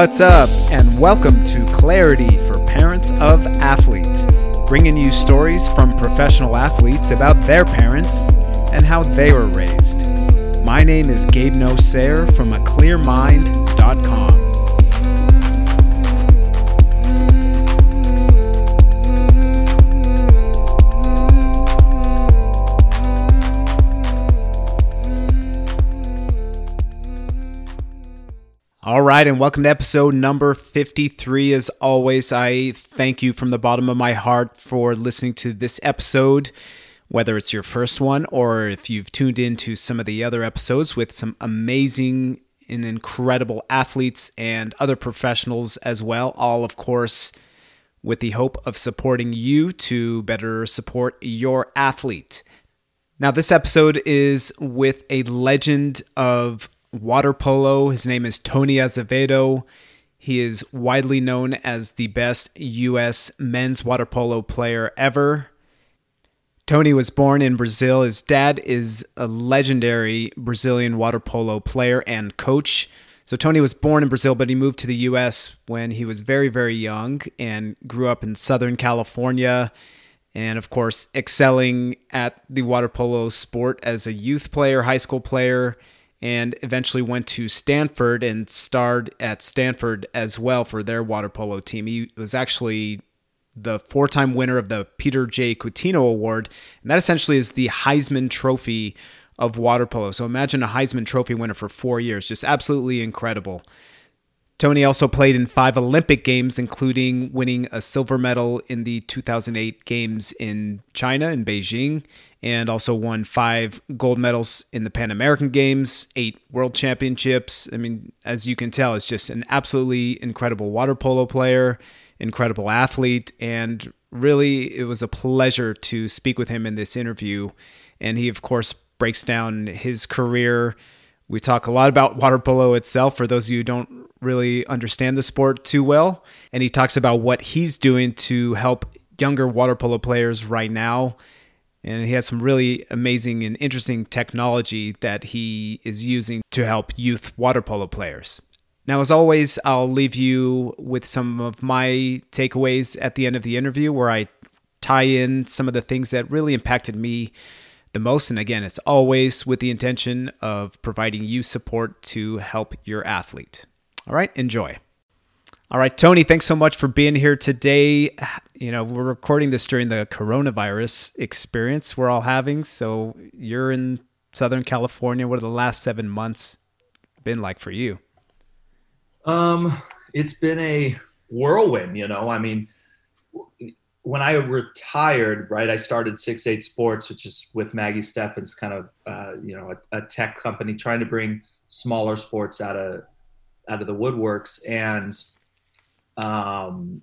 What's up, and welcome to Clarity for Parents of Athletes, bringing you stories from professional athletes about their parents and how they were raised. My name is Gabe Nosair from aclearmind.com. All right, and welcome to episode number 53. As always, I thank you from the bottom of my heart for listening to this episode, whether it's your first one or if you've tuned into some of the other episodes with some amazing and incredible athletes and other professionals as well. All, of course, with the hope of supporting you to better support your athlete. Now, this episode is with a legend of water polo. His name is Tony Azevedo. He is widely known as the best U.S. men's water polo player ever. Tony was born in Brazil. His dad is a legendary Brazilian water polo player and coach. So, Tony was born in Brazil, but he moved to the U.S. when he was very, very young and grew up in Southern California. And of course, excelling at the water polo sport as a youth player, high school player, and eventually went to Stanford and starred at Stanford as well for their water polo team. He was actually the four time winner of the Peter J. Cutino Award, and that essentially is the Heisman Trophy of water polo. So imagine a Heisman Trophy winner for four years, just absolutely incredible. Tony also played in five Olympic Games, including winning a silver medal in the 2008 Games in China, in Beijing, and also won five gold medals in the Pan American Games, eight World Championships. I mean, as you can tell, it's just an absolutely incredible water polo player, incredible athlete, and really it was a pleasure to speak with him in this interview. And he, of course, breaks down his career. We talk a lot about water polo itself for those of you who don't really understand the sport too well. And he talks about what he's doing to help younger water polo players right now. And he has some really amazing and interesting technology that he is using to help youth water polo players. Now, as always, I'll leave you with some of my takeaways at the end of the interview where I tie in some of the things that really impacted me the most. And again, it's always with the intention of providing you support to help your athlete. All right, enjoy. All right, Tony, thanks so much for being here today. You know, we're recording this during the coronavirus experience we're all having. So you're in Southern California. What are the last seven months been like for you? Um, it's been a whirlwind, you know. I mean, when I retired, right, I started Six Eight Sports, which is with Maggie Steffens, kind of, uh, you know, a, a tech company trying to bring smaller sports out of out of the woodworks and um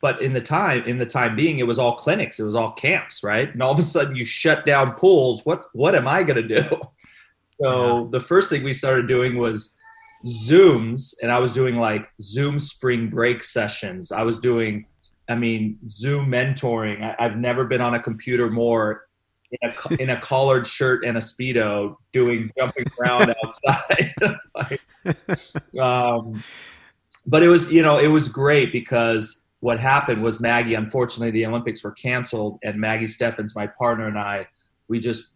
but in the time in the time being it was all clinics it was all camps right? And all of a sudden you shut down pools. What what am i going to do? So yeah. the first thing we started doing was zooms and i was doing like zoom spring break sessions. I was doing i mean zoom mentoring. I, have never been on a computer more in a, in a collared shirt and a speedo doing jumping around outside. like, um, but it was, you know, it was great because what happened was Maggie, unfortunately, the Olympics were canceled, and Maggie Steffens, my partner, and I, we just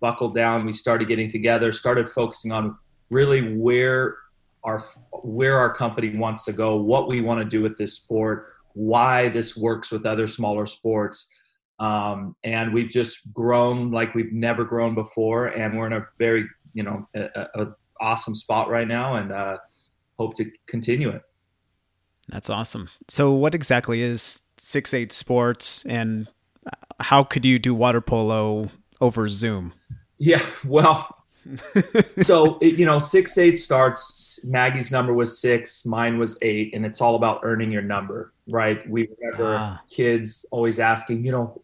buckled down. We started getting together, started focusing on really where our where our company wants to go, what we want to do with this sport, why this works with other smaller sports um, and we've just grown like we've never grown before and we're in a very you know a, a awesome spot right now and uh, hope to continue it that's awesome so what exactly is six eight sports and how could you do water polo over zoom yeah well so you know six eight starts maggie's number was six mine was eight and it's all about earning your number right we remember ah. kids always asking you know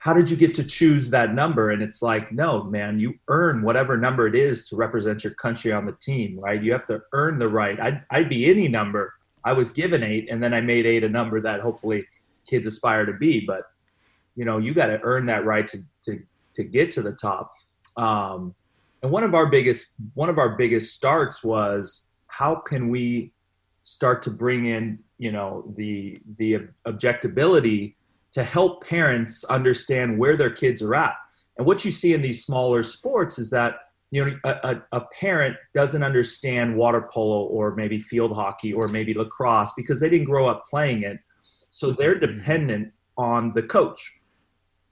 how did you get to choose that number? And it's like, no, man, you earn whatever number it is to represent your country on the team, right? You have to earn the right. I'd, I'd be any number. I was given eight, and then I made eight a number that hopefully kids aspire to be. But you know, you got to earn that right to to to get to the top. Um, and one of our biggest one of our biggest starts was how can we start to bring in you know the the objectability to help parents understand where their kids are at and what you see in these smaller sports is that you know a, a, parent doesn't understand water polo or maybe field hockey or maybe lacrosse because they didn't grow up playing it. So they're mm-hmm. dependent on the coach.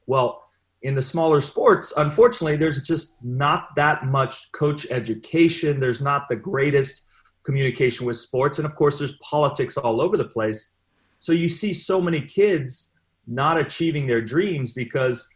Well in the smaller sports unfortunately there's just not that much coach education. There's not the greatest communication with sports. And of course there's politics all over the place. So you see so many kids not achieving their dreams because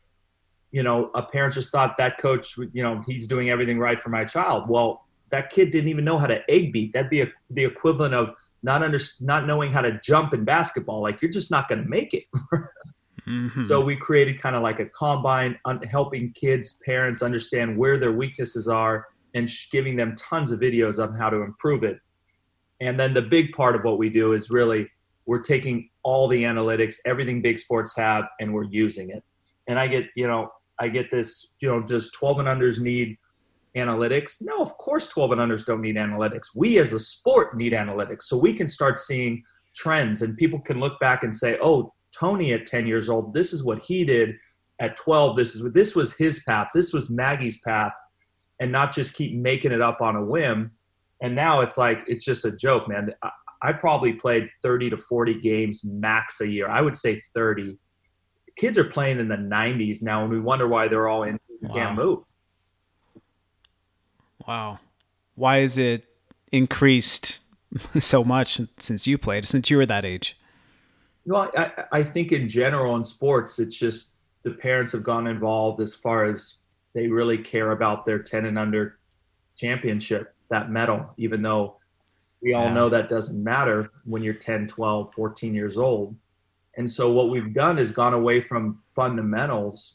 you know, a parent just thought that coach, you know, he's doing everything right for my child. Well, that kid didn't even know how to egg beat. That'd be a, the equivalent of not under, not knowing how to jump in basketball. Like you're just not going to make it. mm-hmm. So we created kind of like a combine, helping kids, parents understand where their weaknesses are, and sh- giving them tons of videos on how to improve it. And then the big part of what we do is really we're taking all the analytics, everything big sports have, and we're using it. And I get, you know, I get this, you know, does 12 and unders need analytics? No, of course 12 and unders don't need analytics. We as a sport need analytics. So we can start seeing trends and people can look back and say, oh, Tony at 10 years old, this is what he did. At 12, this is this was his path. This was Maggie's path, and not just keep making it up on a whim. And now it's like it's just a joke, man. I, I probably played 30 to 40 games max a year. I would say 30 kids are playing in the 90s now, and we wonder why they're all in wow. can't move. Wow, why is it increased so much since you played? Since you were that age? Well, I, I think in general in sports, it's just the parents have gone involved as far as they really care about their 10 and under championship, that medal, even though we all yeah. know that doesn't matter when you're 10, 12, 14 years old. And so what we've done is gone away from fundamentals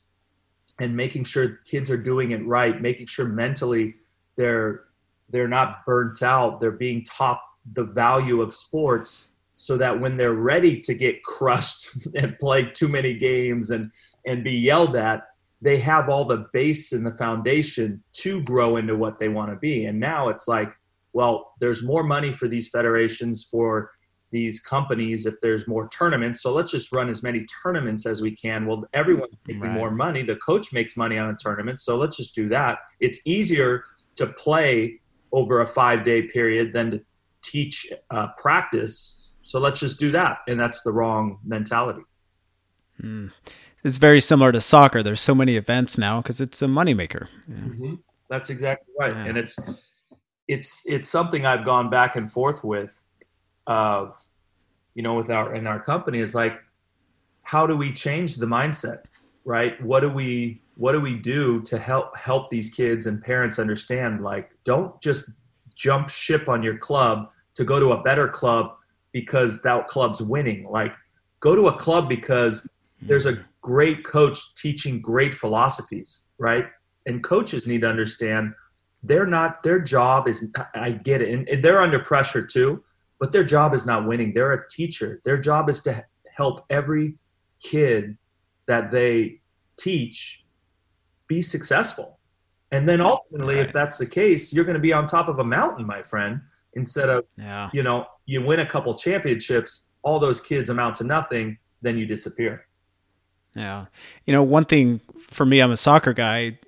and making sure kids are doing it right, making sure mentally they're they're not burnt out, they're being taught the value of sports so that when they're ready to get crushed and play too many games and and be yelled at, they have all the base and the foundation to grow into what they want to be. And now it's like, well, there's more money for these federations for these companies if there's more tournaments. So let's just run as many tournaments as we can. Well, everyone's making right. more money. The coach makes money on a tournament. So let's just do that. It's easier to play over a five day period than to teach uh, practice. So let's just do that. And that's the wrong mentality. Hmm. It's very similar to soccer. There's so many events now because it's a moneymaker. Yeah. Mm-hmm. That's exactly right. Yeah. And it's, it's, it's something I've gone back and forth with of you know with our in our company is like how do we change the mindset right? What do we what do we do to help help these kids and parents understand like don't just jump ship on your club to go to a better club because that club's winning. Like go to a club because there's a great coach teaching great philosophies right? And coaches need to understand they're not their job is i get it. And they're under pressure too but their job is not winning. They're a teacher. Their job is to help every kid that they teach be successful. And then ultimately, right. if that's the case, you're going to be on top of a mountain, my friend, instead of, yeah. you know, you win a couple championships, all those kids amount to nothing, then you disappear. Yeah. You know, one thing for me, I'm a soccer guy.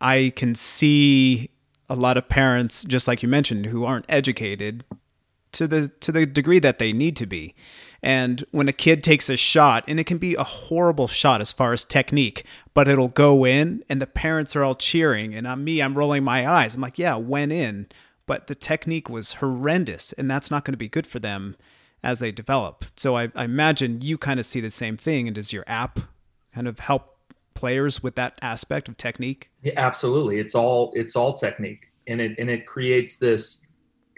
I can see a lot of parents, just like you mentioned, who aren't educated to the to the degree that they need to be. And when a kid takes a shot, and it can be a horrible shot as far as technique, but it'll go in, and the parents are all cheering, and on me, I'm rolling my eyes. I'm like, yeah, went in, but the technique was horrendous, and that's not going to be good for them as they develop. So I, I imagine you kind of see the same thing, and does your app kind of help players with that aspect of technique? Yeah, absolutely. It's all it's all technique, and it and it creates this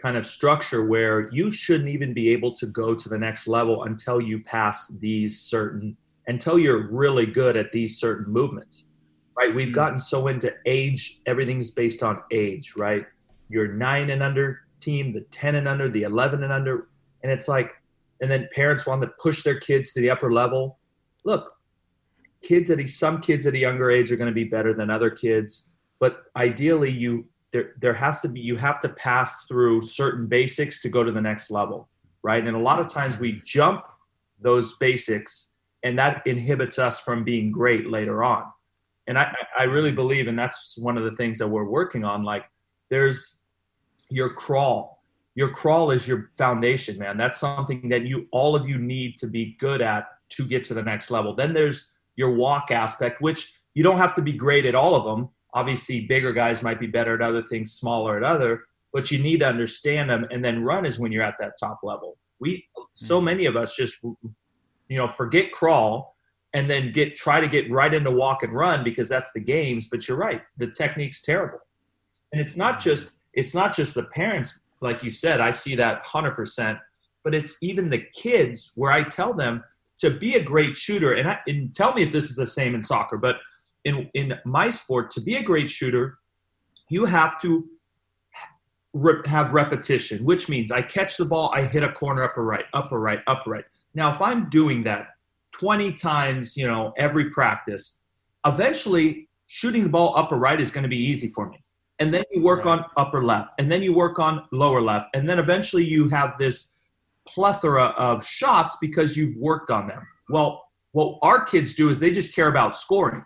kind of structure where you shouldn't even be able to go to the next level until you pass these certain until you're really good at these certain movements right? We've mm-hmm. gotten so into age everything's based on age right? Your 9 and under team the 10 and under the 11 and under and it's like and then parents want to push their kids to the upper level. Look kids at a, some kids at a younger age are going to be better than other kids but ideally you there there has to be you have to pass through certain basics to go to the next level right? And a lot of times we jump those basics, and that inhibits us from being great later on. And I, I really believe, and that's one of the things that we're working on. Like, there's your crawl. Your crawl is your foundation, man. That's something that you, all of you, need to be good at to get to the next level. Then there's your walk aspect, which you don't have to be great at all of them. Obviously, bigger guys might be better at other things, smaller at other, but you need to understand them. And then run is when you're at that top level. We, so mm-hmm. many of us just, you know, forget crawl and then get try to get right into walk and run because that's the games. But you're right, the technique's terrible, and it's not mm-hmm. just it's not just the parents. Like you said, I see that hundred percent, but it's even the kids where I tell them to be a great shooter, and, I, and tell me if this is the same in soccer, but in in my sport, to be a great shooter, you have to re- have repetition, which means I catch the ball, I hit a corner upper right, upper right, upper right. Now, if I'm doing that 20 times, you know, every practice, eventually shooting the ball upper right is going to be easy for me. And then you work right. on upper left, and then you work on lower left, and then eventually you have this plethora of shots because you've worked on them. Well, what our kids do is they just care about scoring.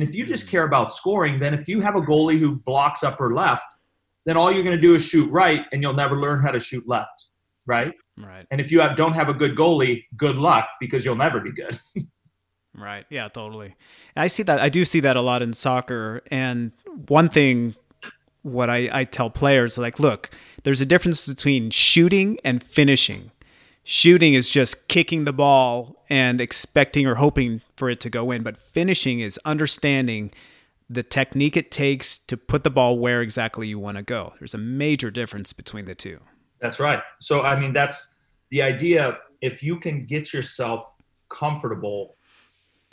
And if you just mm. care about scoring, then if you have a goalie who blocks upper left, then all you're going to do is shoot right and you'll never learn how to shoot left. Right. Right. And if you have, don't have a good goalie, good luck because you'll never be good. right. Yeah, totally. I see that. I do see that a lot in soccer. And one thing, what I, I tell players, like, look, there's a difference between shooting and finishing. Shooting is just kicking the ball and expecting or hoping for it to go in, but finishing is understanding the technique it takes to put the ball where exactly you want to go. There's a major difference between the two. That's right. So, I mean, that's the idea. If you can get yourself comfortable,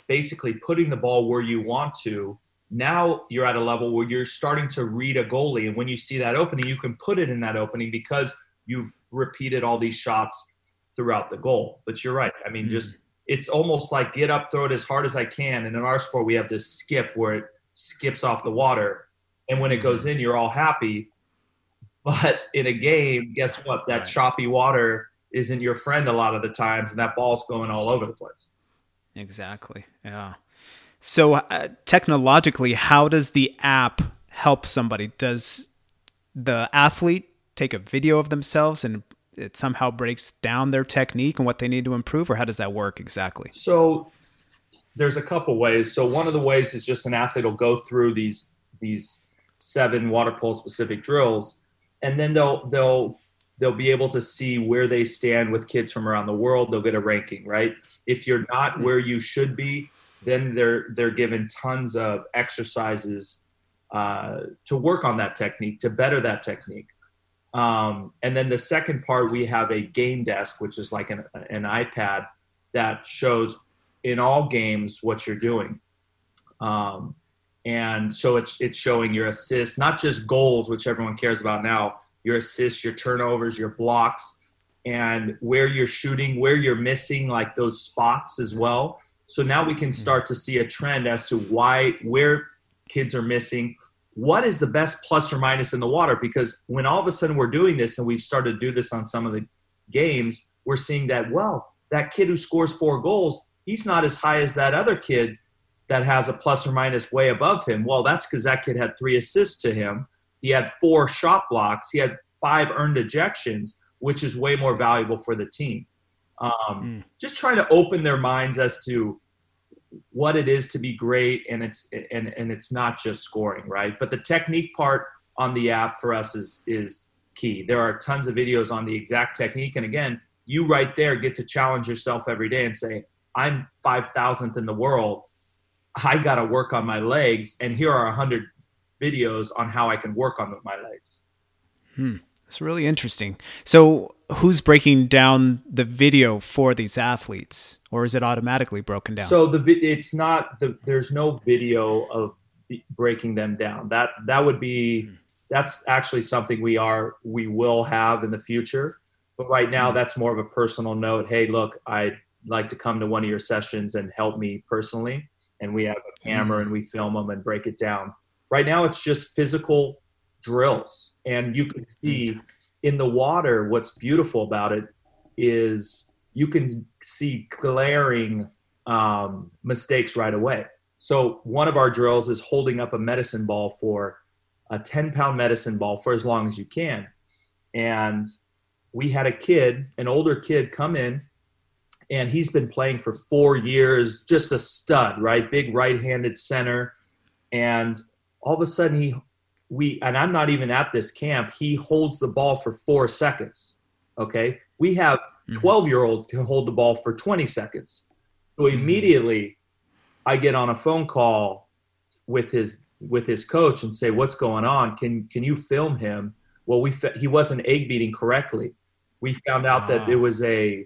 basically putting the ball where you want to, now you're at a level where you're starting to read a goalie. And when you see that opening, you can put it in that opening because you've repeated all these shots throughout the goal. But you're right. I mean, mm-hmm. just it's almost like get up, throw it as hard as I can. And in our sport, we have this skip where it skips off the water. And when it goes in, you're all happy. But in a game, guess what? That choppy water isn't your friend a lot of the times, and that ball's going all over the place. Exactly. Yeah. So, uh, technologically, how does the app help somebody? Does the athlete take a video of themselves and it somehow breaks down their technique and what they need to improve, or how does that work exactly? So, there's a couple ways. So, one of the ways is just an athlete will go through these these seven water polo specific drills and then they'll they'll they'll be able to see where they stand with kids from around the world they'll get a ranking right if you're not mm-hmm. where you should be then they're they're given tons of exercises uh, to work on that technique to better that technique um, and then the second part we have a game desk which is like an, an ipad that shows in all games what you're doing um, and so it's it's showing your assists, not just goals, which everyone cares about now. Your assists, your turnovers, your blocks, and where you're shooting, where you're missing, like those spots as well. So now we can start to see a trend as to why where kids are missing. What is the best plus or minus in the water? Because when all of a sudden we're doing this and we've started to do this on some of the games, we're seeing that well, that kid who scores four goals, he's not as high as that other kid that has a plus or minus way above him. Well, that's because that kid had three assists to him. He had four shot blocks. He had five earned ejections, which is way more valuable for the team. Um, mm. Just trying to open their minds as to what it is to be great, and it's and and it's not just scoring, right? But the technique part on the app for us is is key. There are tons of videos on the exact technique, and again, you right there get to challenge yourself every day and say, "I'm five thousandth in the world." I got to work on my legs, and here are a hundred videos on how I can work on my legs. Hmm. That's really interesting. So, who's breaking down the video for these athletes, or is it automatically broken down? So the it's not the there's no video of breaking them down. That that would be hmm. that's actually something we are we will have in the future. But right now, hmm. that's more of a personal note. Hey, look, I'd like to come to one of your sessions and help me personally and we have a camera and we film them and break it down. Right now, it's just physical drills, and you can see in the water what's beautiful about it. is you can see glaring um, mistakes right away. So one of our drills is holding up a medicine ball for a 10 pound medicine ball for as long as you can. And we had a kid, an older kid, come in, and he's been playing for four years, just a stud, right? Big right handed center. And all of a sudden, he, we, and I'm not even at this camp, he holds the ball for four seconds. Okay. We have mm-hmm. 12 year olds to hold the ball for 20 seconds. So mm-hmm. immediately, I get on a phone call with his with his coach and say, "What's going on? Can can you film him?" Well, we he wasn't egg beating correctly. We found out that it was a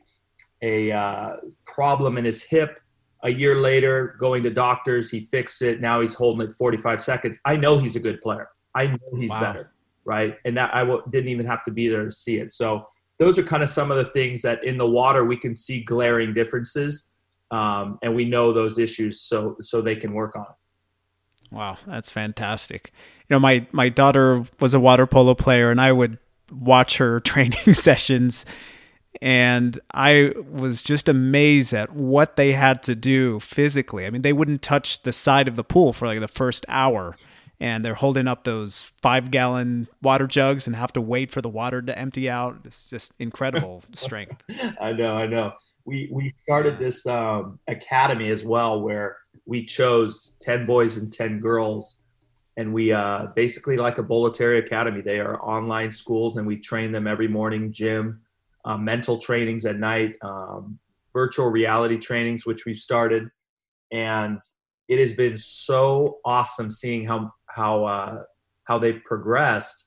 a uh, problem in his hip. A year later, going to doctors, he fixed it. Now he's holding it 45 seconds. I know he's a good player. I know he's wow. better, right? And that I w- didn't even have to be there to see it. So those are kind of some of the things that in the water we can see glaring differences, um, and we know those issues, so so they can work on it. Wow, that's fantastic. You know, my my daughter was a water polo player, and I would watch her training sessions and I was just amazed at what they had to do physically. I mean, they wouldn't touch the side of the pool for like the first hour, and they're holding up those five gallon water jugs and have to wait for the water to empty out. It's just incredible strength. I know, I know. We we started this um, academy as well, where we chose ten boys and ten girls, and we uh, basically like a Bollettieri Academy. They are online schools, and we train them every morning, gym uh, mental trainings at night, um, virtual reality trainings, which we've started, and it has been so awesome seeing how how uh, how they've progressed,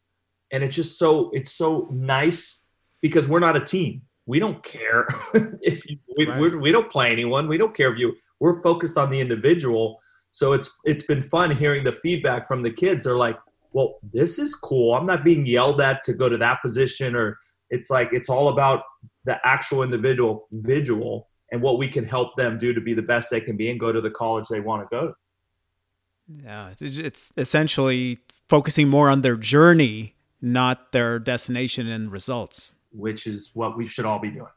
and it's just so it's so nice because we're not a team. We don't care if you, we, right. we don't play anyone. We don't care if you. We're focused on the individual. So it's it's been fun hearing the feedback from the kids. They're like, "Well, this is cool. I'm not being yelled at to go to that position or it's like it's all about the actual individual individual and what we can help them do to be the best they can be and go to the college they want to go yeah it's essentially focusing more on their journey not their destination and results which is what we should all be doing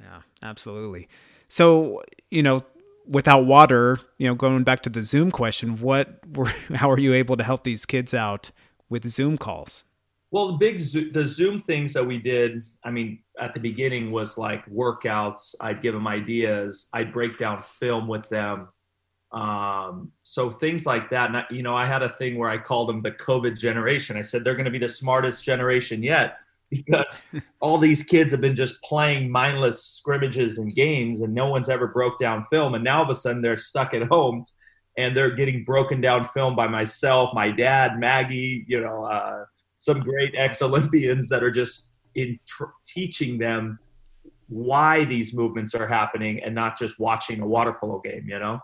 yeah absolutely so you know without water you know going back to the zoom question what were how are you able to help these kids out with zoom calls well, the big the Zoom things that we did, I mean, at the beginning was like workouts. I'd give them ideas. I'd break down film with them. Um, so things like that. And I, you know, I had a thing where I called them the COVID generation. I said they're going to be the smartest generation yet because all these kids have been just playing mindless scrimmages and games, and no one's ever broke down film. And now all of a sudden they're stuck at home and they're getting broken down film by myself, my dad, Maggie, you know. Uh, some great ex Olympians that are just in tr- teaching them why these movements are happening and not just watching a water polo game, you know?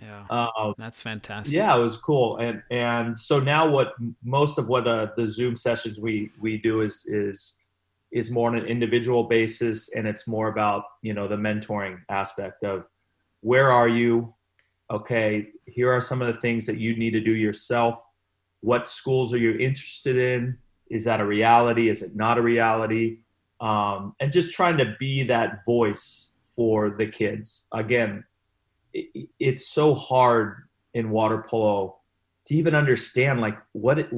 Yeah, uh, that's fantastic. Yeah, it was cool, and and so now what most of what uh, the Zoom sessions we we do is is is more on an individual basis, and it's more about you know the mentoring aspect of where are you? Okay, here are some of the things that you need to do yourself. What schools are you interested in? Is that a reality? Is it not a reality? Um, and just trying to be that voice for the kids. Again it, it's so hard in water polo to even understand like what it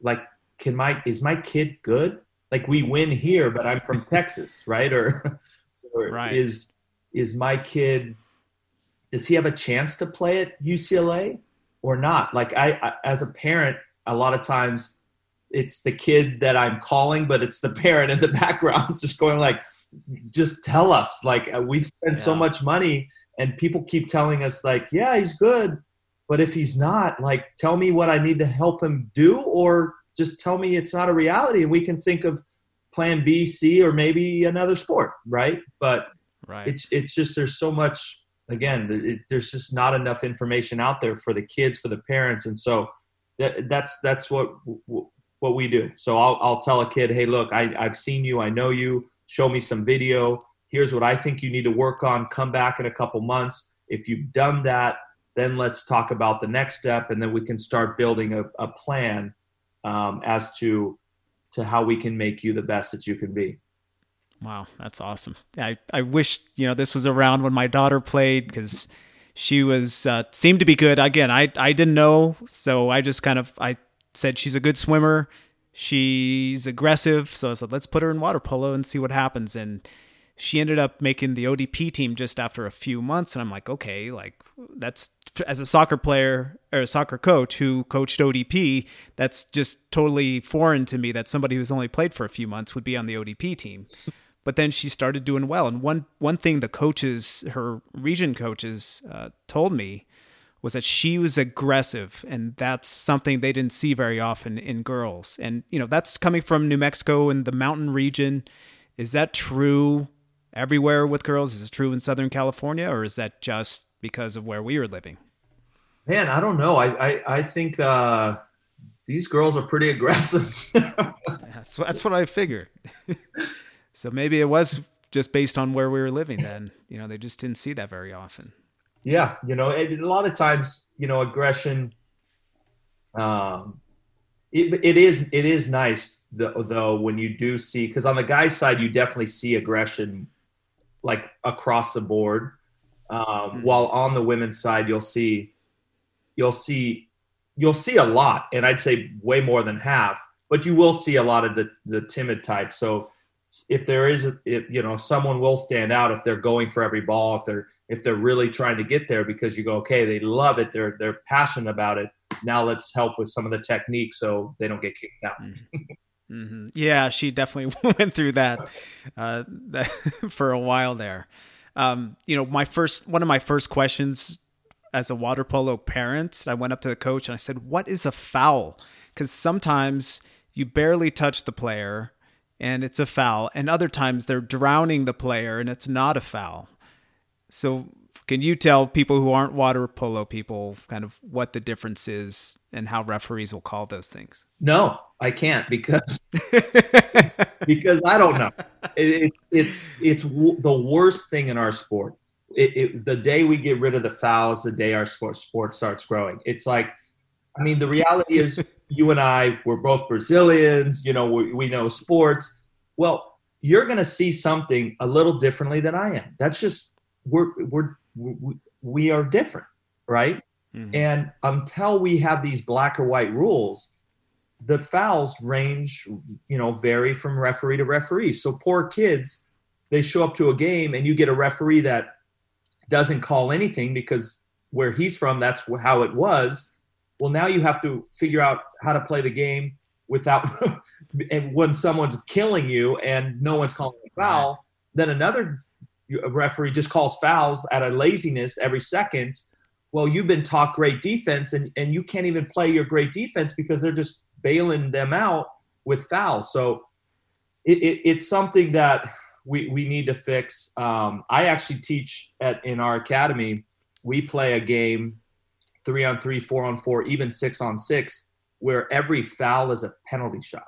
like can my is my kid good like we win here but i'm from texas right or, or right. is is my kid does he have a chance to play at ucla or not. Like I, I, as a parent, a lot of times it's the kid that I'm calling, but it's the parent in the background just going like, just tell us. Like uh, we spend yeah. so much money, and people keep telling us like, yeah, he's good, but if he's not, like, tell me what I need to help him do, or just tell me it's not a reality, and we can think of plan B, C, or maybe another sport, right? But right. it's it's just there's so much again, it, there's just not enough information out there for the kids, for the parents, and so that, that's that's what what we do. So I'll I'll tell a kid, hey, look, I, I've seen you, I know you. Show me some video. Here's what I think you need to work on. Come back in a couple months. If you've done that, then let's talk about the next step, and then we can start building a, a plan um, as to to how we can make you the best that you can be. Wow, that's awesome. I, I wish, you know, this was around when my daughter played because she was uh, seemed to be good. Again, I I didn't know, so I just kind of I said she's a good swimmer. She's aggressive, so I said let's put her in water polo and see what happens. And she ended up making the ODP team just after a few months, and I'm like, okay, like that's as a soccer player or a soccer coach who coached ODP, that's just totally foreign to me that somebody who's only played for a few months would be on the ODP team. But then she started doing well, and one one thing the coaches, her region coaches, uh, told me was that she was aggressive, and that's something they didn't see very often in girls. And you know, that's coming from New Mexico and the mountain region. Is that true everywhere with girls? Is it true in Southern California, or is that just because of where we were living? Man, I don't know. I I, I think uh, these girls are pretty aggressive. that's that's what I figured. so maybe it was just based on where we were living. Then you know they just didn't see that very often. Yeah, you know, a lot of times, you know, aggression. Um, it, it is it is nice though, though when you do see because on the guy's side you definitely see aggression like across the board um, mm-hmm. while on the women's side you'll see you'll see you'll see a lot and i'd say way more than half but you will see a lot of the the timid type so if there is a, if, you know someone will stand out if they're going for every ball if they're if they're really trying to get there because you go okay they love it they're they're passionate about it now let's help with some of the technique so they don't get kicked out mm-hmm. Mm-hmm. Yeah, she definitely went through that, uh, that for a while there. Um, you know, my first one of my first questions as a water polo parent, I went up to the coach and I said, "What is a foul?" Because sometimes you barely touch the player and it's a foul, and other times they're drowning the player and it's not a foul. So, can you tell people who aren't water polo people kind of what the difference is and how referees will call those things? No, I can't because because I don't know. It, it, it's it's w- the worst thing in our sport. It, the day we get rid of the fouls, the day our sport sport starts growing. It's like, I mean, the reality is, you and I, we're both Brazilians. You know, we, we know sports. Well, you're going to see something a little differently than I am. That's just we're we're we, we are different, right? Mm-hmm. And until we have these black or white rules, the fouls range, you know, vary from referee to referee. So poor kids, they show up to a game and you get a referee that doesn't call anything because where he's from, that's how it was. Well, now you have to figure out how to play the game without, and when someone's killing you and no one's calling a foul, then another referee just calls fouls out of laziness every second well, you've been taught great defense and, and you can't even play your great defense because they're just bailing them out with fouls. So it, it, it's something that we, we need to fix. Um, I actually teach at in our academy. We play a game three on three, four on four, even six on six, where every foul is a penalty shot.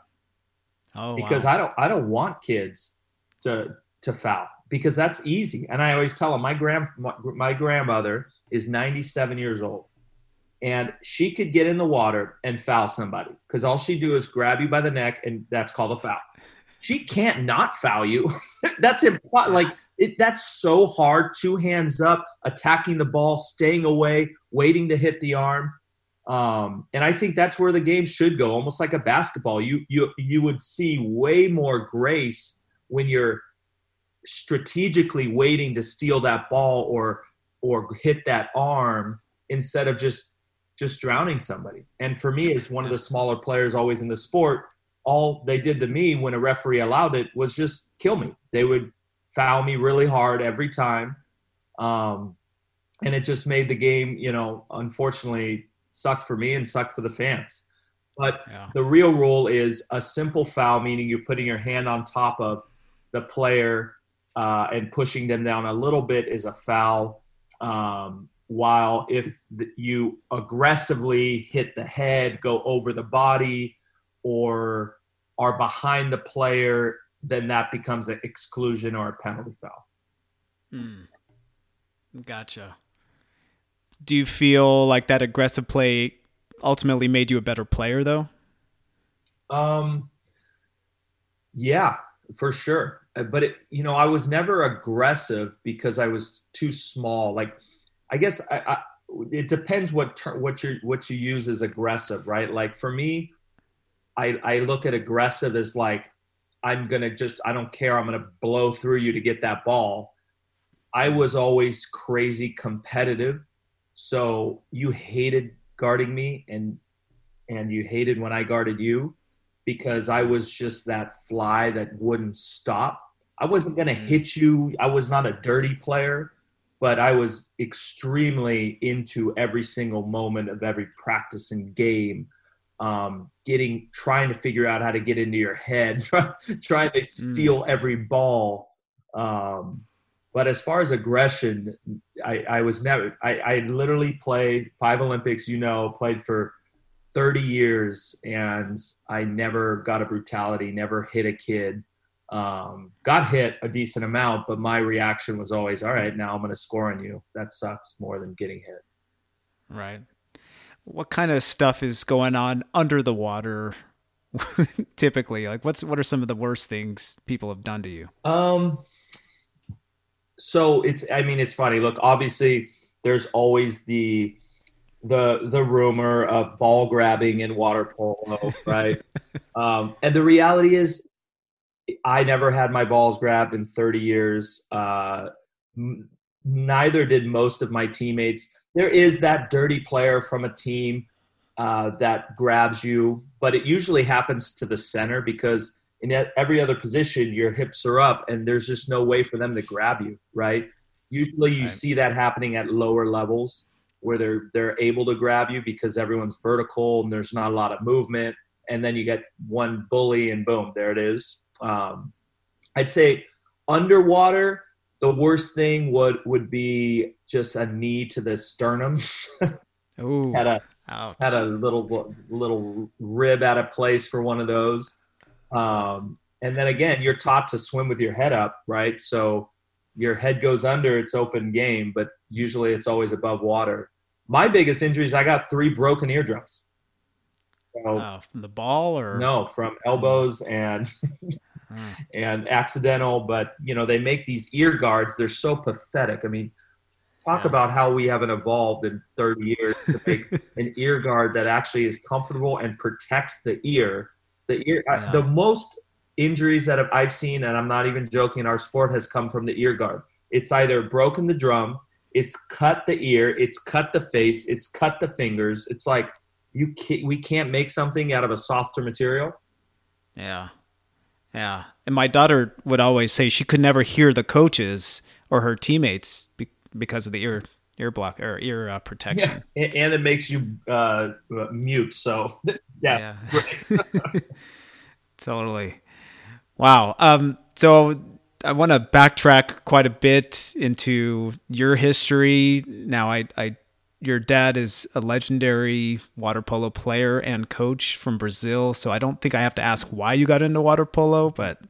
Oh, because wow. I don't I don't want kids to to foul because that's easy. And I always tell them my grand my, my grandmother is 97 years old. And she could get in the water and foul somebody because all she do is grab you by the neck and that's called a foul. She can't not foul you. That's like it, that's so hard. Two hands up attacking the ball staying away waiting to hit the arm. Um, and i think that's where the game should go almost like a basketball. You you you would see way more grace when you're strategically waiting to steal that ball or or hit that arm instead of just just drowning somebody. And for me, as one of the smaller players always in the sport, all they did to me when a referee allowed it was just kill me. They would foul me really hard every time. Um, and it just made the game, you know, unfortunately sucked for me and sucked for the fans. But yeah. the real rule is a simple foul, meaning you're putting your hand on top of the player uh, and pushing them down a little bit is a foul. Um, while if the, you aggressively hit the head, go over the body, or are behind the player, then that becomes an exclusion or a penalty foul. Hmm. Gotcha. Do you feel like that aggressive play ultimately made you a better player, though? Um, yeah, for sure. Uh, but it, you know, I was never aggressive because I was too small. Like, I guess I, I it depends what ter- what you what you use as aggressive, right? Like for me, I I look at aggressive as like I'm gonna just I don't care. I'm gonna blow through you to get that ball. I was always crazy competitive, so you hated guarding me and and you hated when I guarded you because I was just that fly that wouldn't stop. I wasn't going to mm-hmm. hit you. I was not a dirty player, but I was extremely into every single moment of every practice and game. Um, getting, trying to figure out how to get into your head, trying to steal mm. every ball. Um, but as far as aggression, I, I was never, I, I literally played five Olympics, you know, played for 30 years and I never got a brutality, never hit a kid. Um, got hit a decent amount, but my reaction was always, all right, now I'm going to score on you. That sucks more than getting hit. Right. What kind of stuff is going on under the water typically? Like what's what are some of the worst things people have done to you? Um so it's I mean it's funny. Look, obviously there's always the the the rumor of ball grabbing in water polo, right? um, and the reality is, I never had my balls grabbed in 30 years. Uh, m- neither did most of my teammates. There is that dirty player from a team uh, that grabs you, but it usually happens to the center because in every other position, your hips are up, and there's just no way for them to grab you, right? Usually, you right. see that happening at lower levels where they're they're able to grab you because everyone's vertical and there's not a lot of movement and then you get one bully and boom there it is um, i'd say underwater the worst thing would would be just a knee to the sternum Ooh, had a ouch. had a little little rib out of place for one of those um, and then again you're taught to swim with your head up right so your head goes under it's open game but usually it's always above water my biggest injuries, I got three broken eardrums. So, uh, from the ball or no, from elbows and and accidental. But you know, they make these ear guards. They're so pathetic. I mean, talk yeah. about how we haven't evolved in 30 years to make an ear guard that actually is comfortable and protects the ear. The ear, yeah. the most injuries that I've seen, and I'm not even joking, our sport has come from the ear guard. It's either broken the drum, it's cut the ear, it's cut the face, it's cut the fingers. It's like you can't, we can't make something out of a softer material. Yeah. Yeah. And my daughter would always say she could never hear the coaches or her teammates be- because of the ear ear block or ear uh, protection. Yeah. And it makes you uh, mute. So yeah. yeah. totally. Wow. Um, so I want to backtrack quite a bit into your history. Now, I, I, your dad is a legendary water polo player and coach from Brazil, so I don't think I have to ask why you got into water polo. But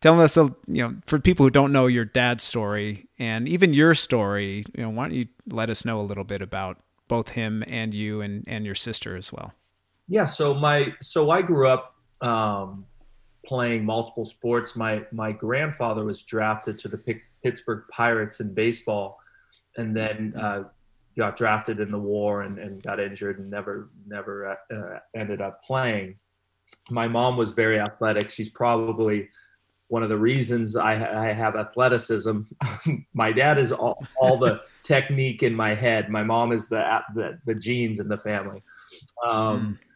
tell us, you know, for people who don't know your dad's story and even your story, you know, why don't you let us know a little bit about both him and you and and your sister as well? Yeah. So my so I grew up. Um, playing multiple sports. My my grandfather was drafted to the Pittsburgh Pirates in baseball, and then uh, got drafted in the war and, and got injured and never never uh, ended up playing. My mom was very athletic. She's probably one of the reasons I, I have athleticism. my dad is all, all the technique in my head. My mom is the the, the genes in the family. Um, mm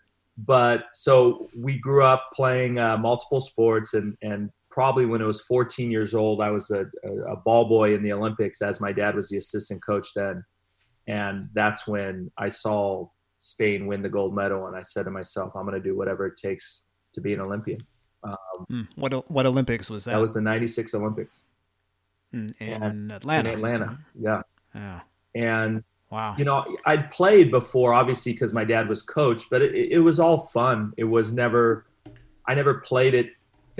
but so we grew up playing uh, multiple sports and and probably when I was 14 years old, I was a, a, ball boy in the Olympics as my dad was the assistant coach then. And that's when I saw Spain win the gold medal. And I said to myself, I'm going to do whatever it takes to be an Olympian. Um, hmm. what, what Olympics was that? That was the 96 Olympics. In Atlanta. In Atlanta. Yeah. Yeah. And Wow. You know, I'd played before, obviously, because my dad was coach, but it, it was all fun. It was never, I never played it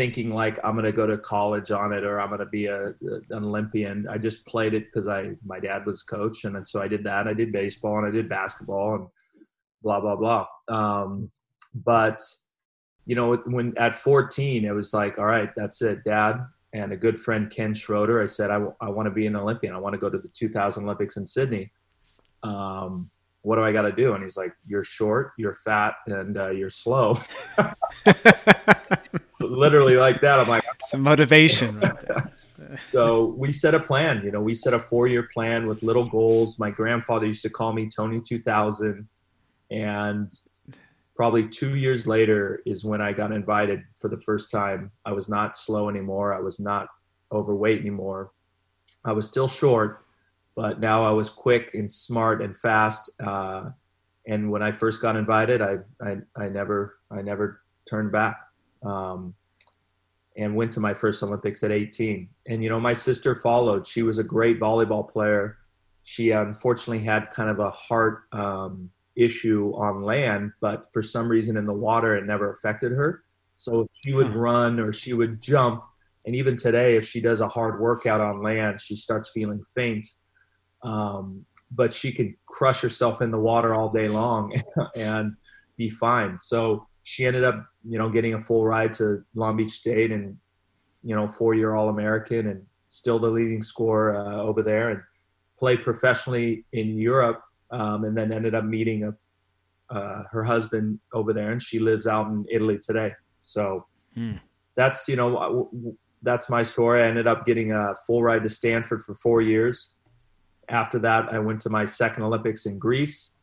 thinking like I'm going to go to college on it or I'm going to be a, an Olympian. I just played it because I, my dad was coach. And so I did that. I did baseball and I did basketball and blah, blah, blah. Um, but, you know, when at 14, it was like, all right, that's it, dad. and a good friend Ken Schroeder. I said, I, w- I want to be an Olympian. I want to go to the 2000 Olympics in Sydney. Um, what do I got to do? And he's like, you're short, you're fat, and uh, you're slow. Literally like that. I'm like, some motivation. so we set a plan. You know, we set a four-year plan with little goals. My grandfather used to call me Tony 2000, and probably two years later is when I got invited for the first time. I was not slow anymore. I was not overweight anymore. I was still short, but now I was quick and smart and fast. Uh, and when I first got invited, I, I, I never I never turned back. Um, and went to my first Olympics at 18. And you know, my sister followed. She was a great volleyball player. She unfortunately had kind of a heart um, issue on land, but for some reason in the water, it never affected her. So she would run or she would jump. And even today, if she does a hard workout on land, she starts feeling faint. Um, but she could crush herself in the water all day long and be fine. So she ended up, you know, getting a full ride to Long Beach State and, you know, four year All American and still the leading scorer uh, over there and played professionally in Europe um, and then ended up meeting a, uh, her husband over there and she lives out in Italy today. So hmm. that's, you know, that's my story. I ended up getting a full ride to Stanford for four years. After that, I went to my second Olympics in Greece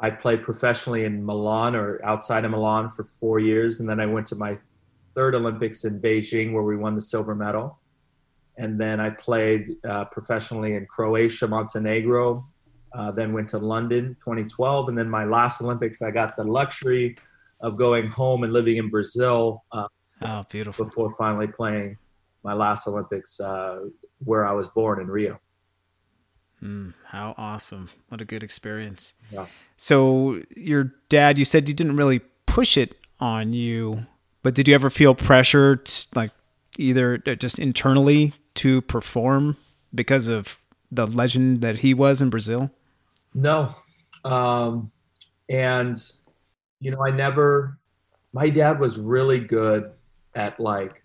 I played professionally in Milan or outside of Milan for four years, and then I went to my third Olympics in Beijing where we won the silver medal. And then I played uh, professionally in Croatia, Montenegro, uh, then went to London 2012. And then my last Olympics, I got the luxury of going home and living in Brazil. Uh, oh, beautiful. Before finally playing my last Olympics uh, where I was born in Rio. Mm, how awesome. What a good experience. Yeah. So, your dad, you said you didn't really push it on you, but did you ever feel pressured, like either uh, just internally to perform because of the legend that he was in Brazil? No. Um, and, you know, I never, my dad was really good at like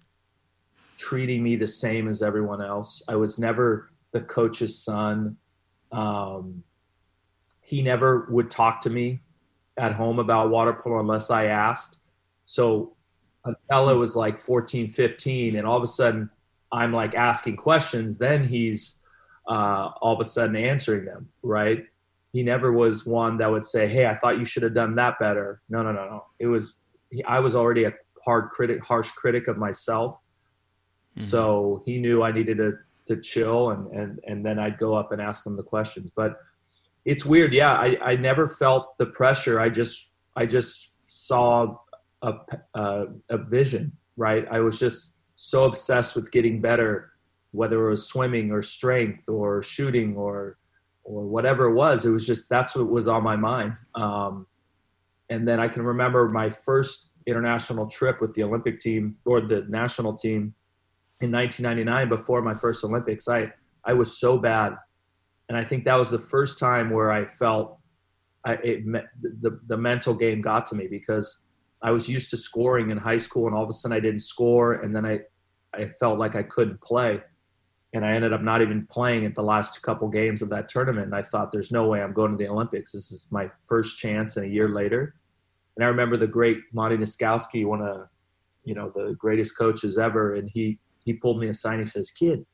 treating me the same as everyone else. I was never the coach's son. Um, he never would talk to me at home about water polo unless I asked. So until it was like 14, 15, and all of a sudden I'm like asking questions, then he's uh, all of a sudden answering them, right? He never was one that would say, "Hey, I thought you should have done that better." No, no, no, no. It was I was already a hard critic, harsh critic of myself, mm-hmm. so he knew I needed to to chill, and and and then I'd go up and ask them the questions. But it's weird. Yeah, I, I never felt the pressure. I just I just saw a, a, a vision. Right. I was just so obsessed with getting better, whether it was swimming or strength or shooting or or whatever it was. It was just that's what was on my mind. Um, and then I can remember my first international trip with the Olympic team or the national team in 1999 before my first Olympics. I I was so bad and I think that was the first time where I felt I, it, the the mental game got to me because I was used to scoring in high school, and all of a sudden I didn't score, and then I I felt like I couldn't play, and I ended up not even playing at the last couple games of that tournament. And I thought, there's no way I'm going to the Olympics. This is my first chance, and a year later. And I remember the great Monte Nitzkowski, one of you know the greatest coaches ever, and he he pulled me aside. And he says, "Kid,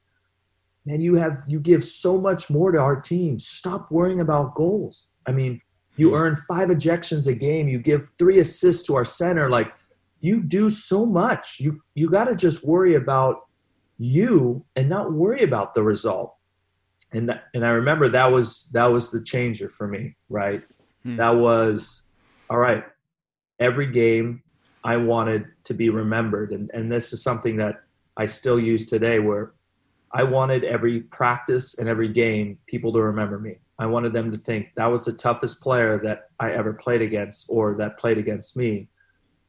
man, you have you give so much more to our team. Stop worrying about goals. I mean, you hmm. earn five ejections a game. You give three assists to our center. Like you do so much. You you got to just worry about you and not worry about the result. And that, and I remember that was that was the changer for me. Right. Hmm. That was all right. Every game, I wanted to be remembered, and and this is something that I still use today, where I wanted every practice and every game people to remember me. I wanted them to think that was the toughest player that I ever played against or that played against me.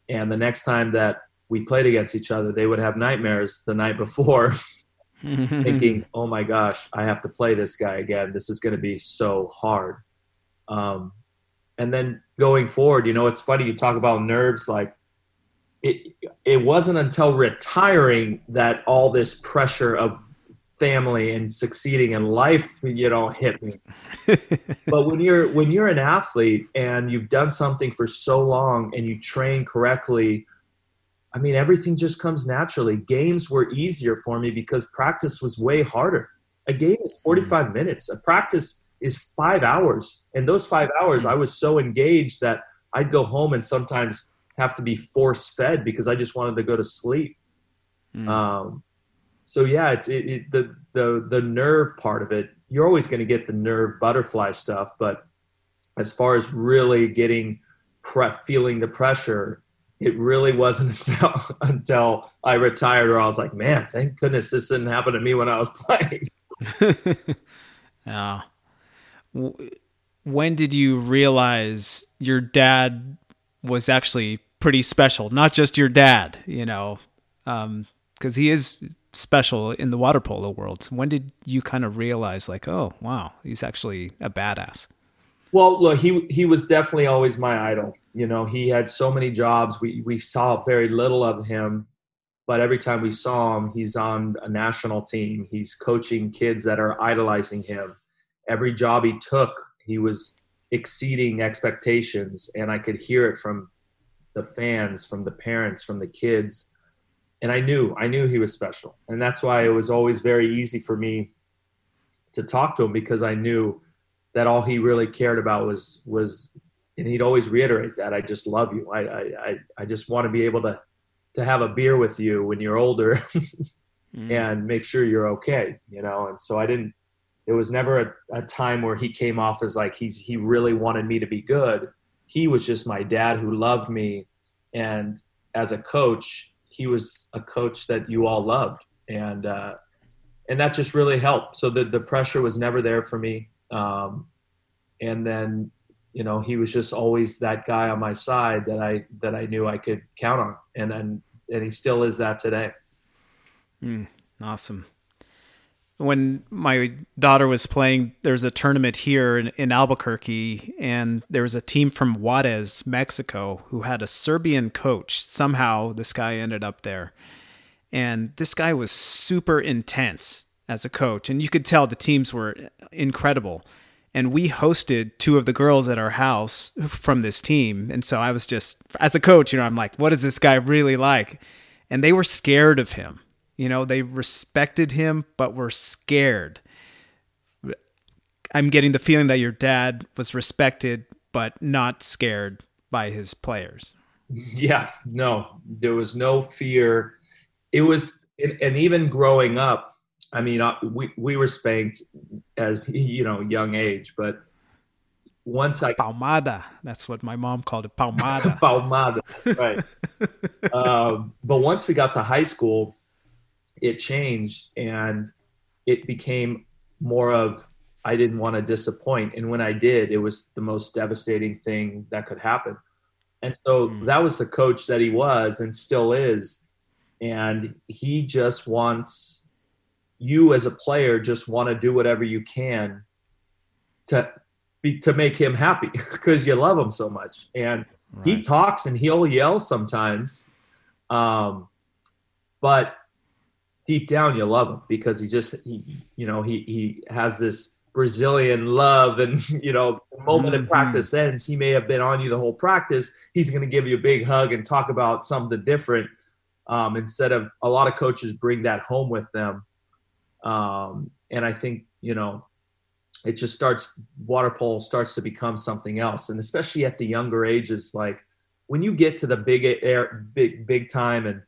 And the next time that we played against each other, they would have nightmares the night before, thinking, oh my gosh, I have to play this guy again. This is going to be so hard. Um, and then going forward, you know, it's funny you talk about nerves. Like it it wasn't until retiring that all this pressure of family and succeeding in life you know hit me. But when you're when you're an athlete and you've done something for so long and you train correctly i mean everything just comes naturally. Games were easier for me because practice was way harder. A game is 45 mm. minutes. A practice is five hours. And those five hours mm. i was so engaged that i'd go home and sometimes have to be force fed because I just wanted to go to sleep. Mm. Um, so yeah, it's it, it, the the the nerve part of it. You're always going to get the nerve butterfly stuff, but as far as really getting pre- feeling the pressure, it really wasn't until until I retired where I was like, man, thank goodness this didn't happen to me when I was playing. yeah. When did you realize your dad was actually pretty special, not just your dad, you know, because um, he is special in the water polo world. When did you kind of realize, like, oh, wow, he's actually a badass? Well, look, he he was definitely always my idol. You know, he had so many jobs. We we saw very little of him, but every time we saw him, he's on a national team. He's coaching kids that are idolizing him. Every job he took, he was exceeding expectations and i could hear it from the fans from the parents from the kids. And i knew i knew he was special. And that's why it was always very easy for me to talk to him because i knew that all he really cared about was was and he'd always reiterate that i just love you. I i i just want to be able to to have a beer with you when you're older mm. and make sure you're okay you know? And so i didn't it was never a, a time where he came off as like he's he really wanted me to be good he was just my dad who loved me. And as a coach he was a coach that you all loved. And uh, and that just really helped. So the, the pressure was never there for me. Um, and then you know he was just always that guy on my side that i that i knew i could count on. And then and he still is that today. Mm, awesome when my daughter was playing, there's a tournament here in, in, Albuquerque, and there was a team from Juarez, Mexico, who had a Serbian coach. Somehow, this guy ended up there. And this guy was super intense as a coach, and you could tell the teams were incredible. And we hosted two of the girls at our house from this team. And so I was just, as a coach, you know, I'm like, what is this guy really like? And they were scared of him you know, they respected him, but were scared. I'm getting the feeling that your dad was respected, but not scared by his players. Yeah, no, there was no fear. It was, and even growing up, I mean, uh, we, we were spanked as, you know, young age, but once I palmada. That's what my mom called it, palmada. palmada, right? um, but once we got to high school, it changed and it became more of I didn't want to disappoint. And when I did, it was the most devastating thing that could happen. And so mm. that was the coach that he was and still is. And he just wants you as a player just want to do whatever you can to be to make him happy because you love him so much. And right. he talks and he'll yell sometimes. Um, but deep down you love him because he just he you know he he has this Brazilian love and you know the moment mm-hmm. in practice ends he may have been on you the whole practice. He's going to give you a big hug and talk about something different um, instead of a lot of coaches bring that home with them. Um, and I think you know it just starts water polo starts to become something else. And especially at the younger ages like when you get to the big air big big time and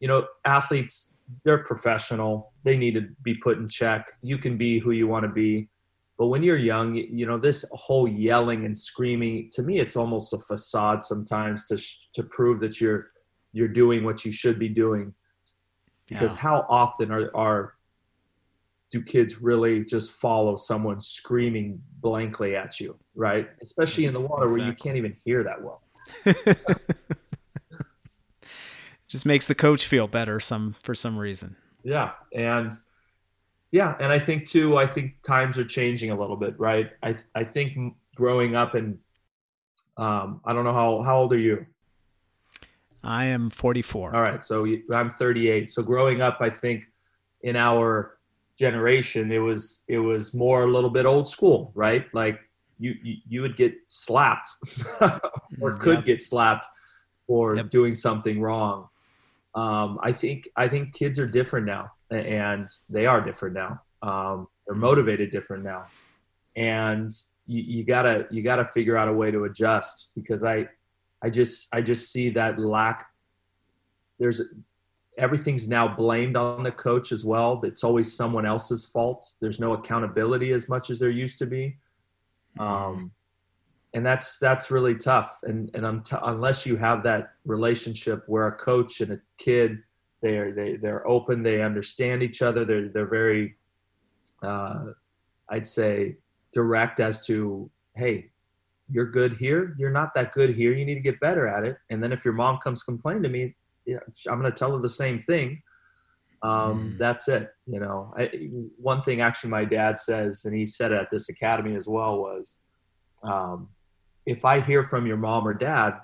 you know athletes they're professional. They need to be put in check. You can be who you want to be. But when you're young, you know, this whole yelling and screaming, to me, it's almost a facade sometimes to, to prove that you're, you're doing what you should be doing. Because yeah. how often are, are, do kids really just follow someone screaming blankly at you, right? Especially in the water exactly. where you can't even hear that well. just makes the coach feel better some for some reason. Yeah, and yeah, and I think too. I think times are changing a little bit, right? I I think growing up and um, I don't know how how old are you? I am 44. All right, so I'm 38. So growing up, I think in our generation, it was it was more a little bit old school, right? Like you you, you would get slapped or mm, could yep. get slapped for yep. doing something wrong. Um, I think I think kids are different now, and they are different now. Um, they're motivated different now, and you, you gotta you gotta figure out a way to adjust because I I just I just see that lack. There's everything's now blamed on the coach as well. It's always someone else's fault. There's no accountability as much as there used to be. Um, and that's that's really tough. And and t- unless you have that relationship where a coach and a kid, they're they they're open, they understand each other, they're they're very, uh, I'd say, direct as to hey, you're good here, you're not that good here, you need to get better at it. And then if your mom comes complain to me, yeah, I'm going to tell her the same thing. Um, mm. That's it. You know, I, one thing actually my dad says, and he said it at this academy as well, was um, if I hear from your mom or dad,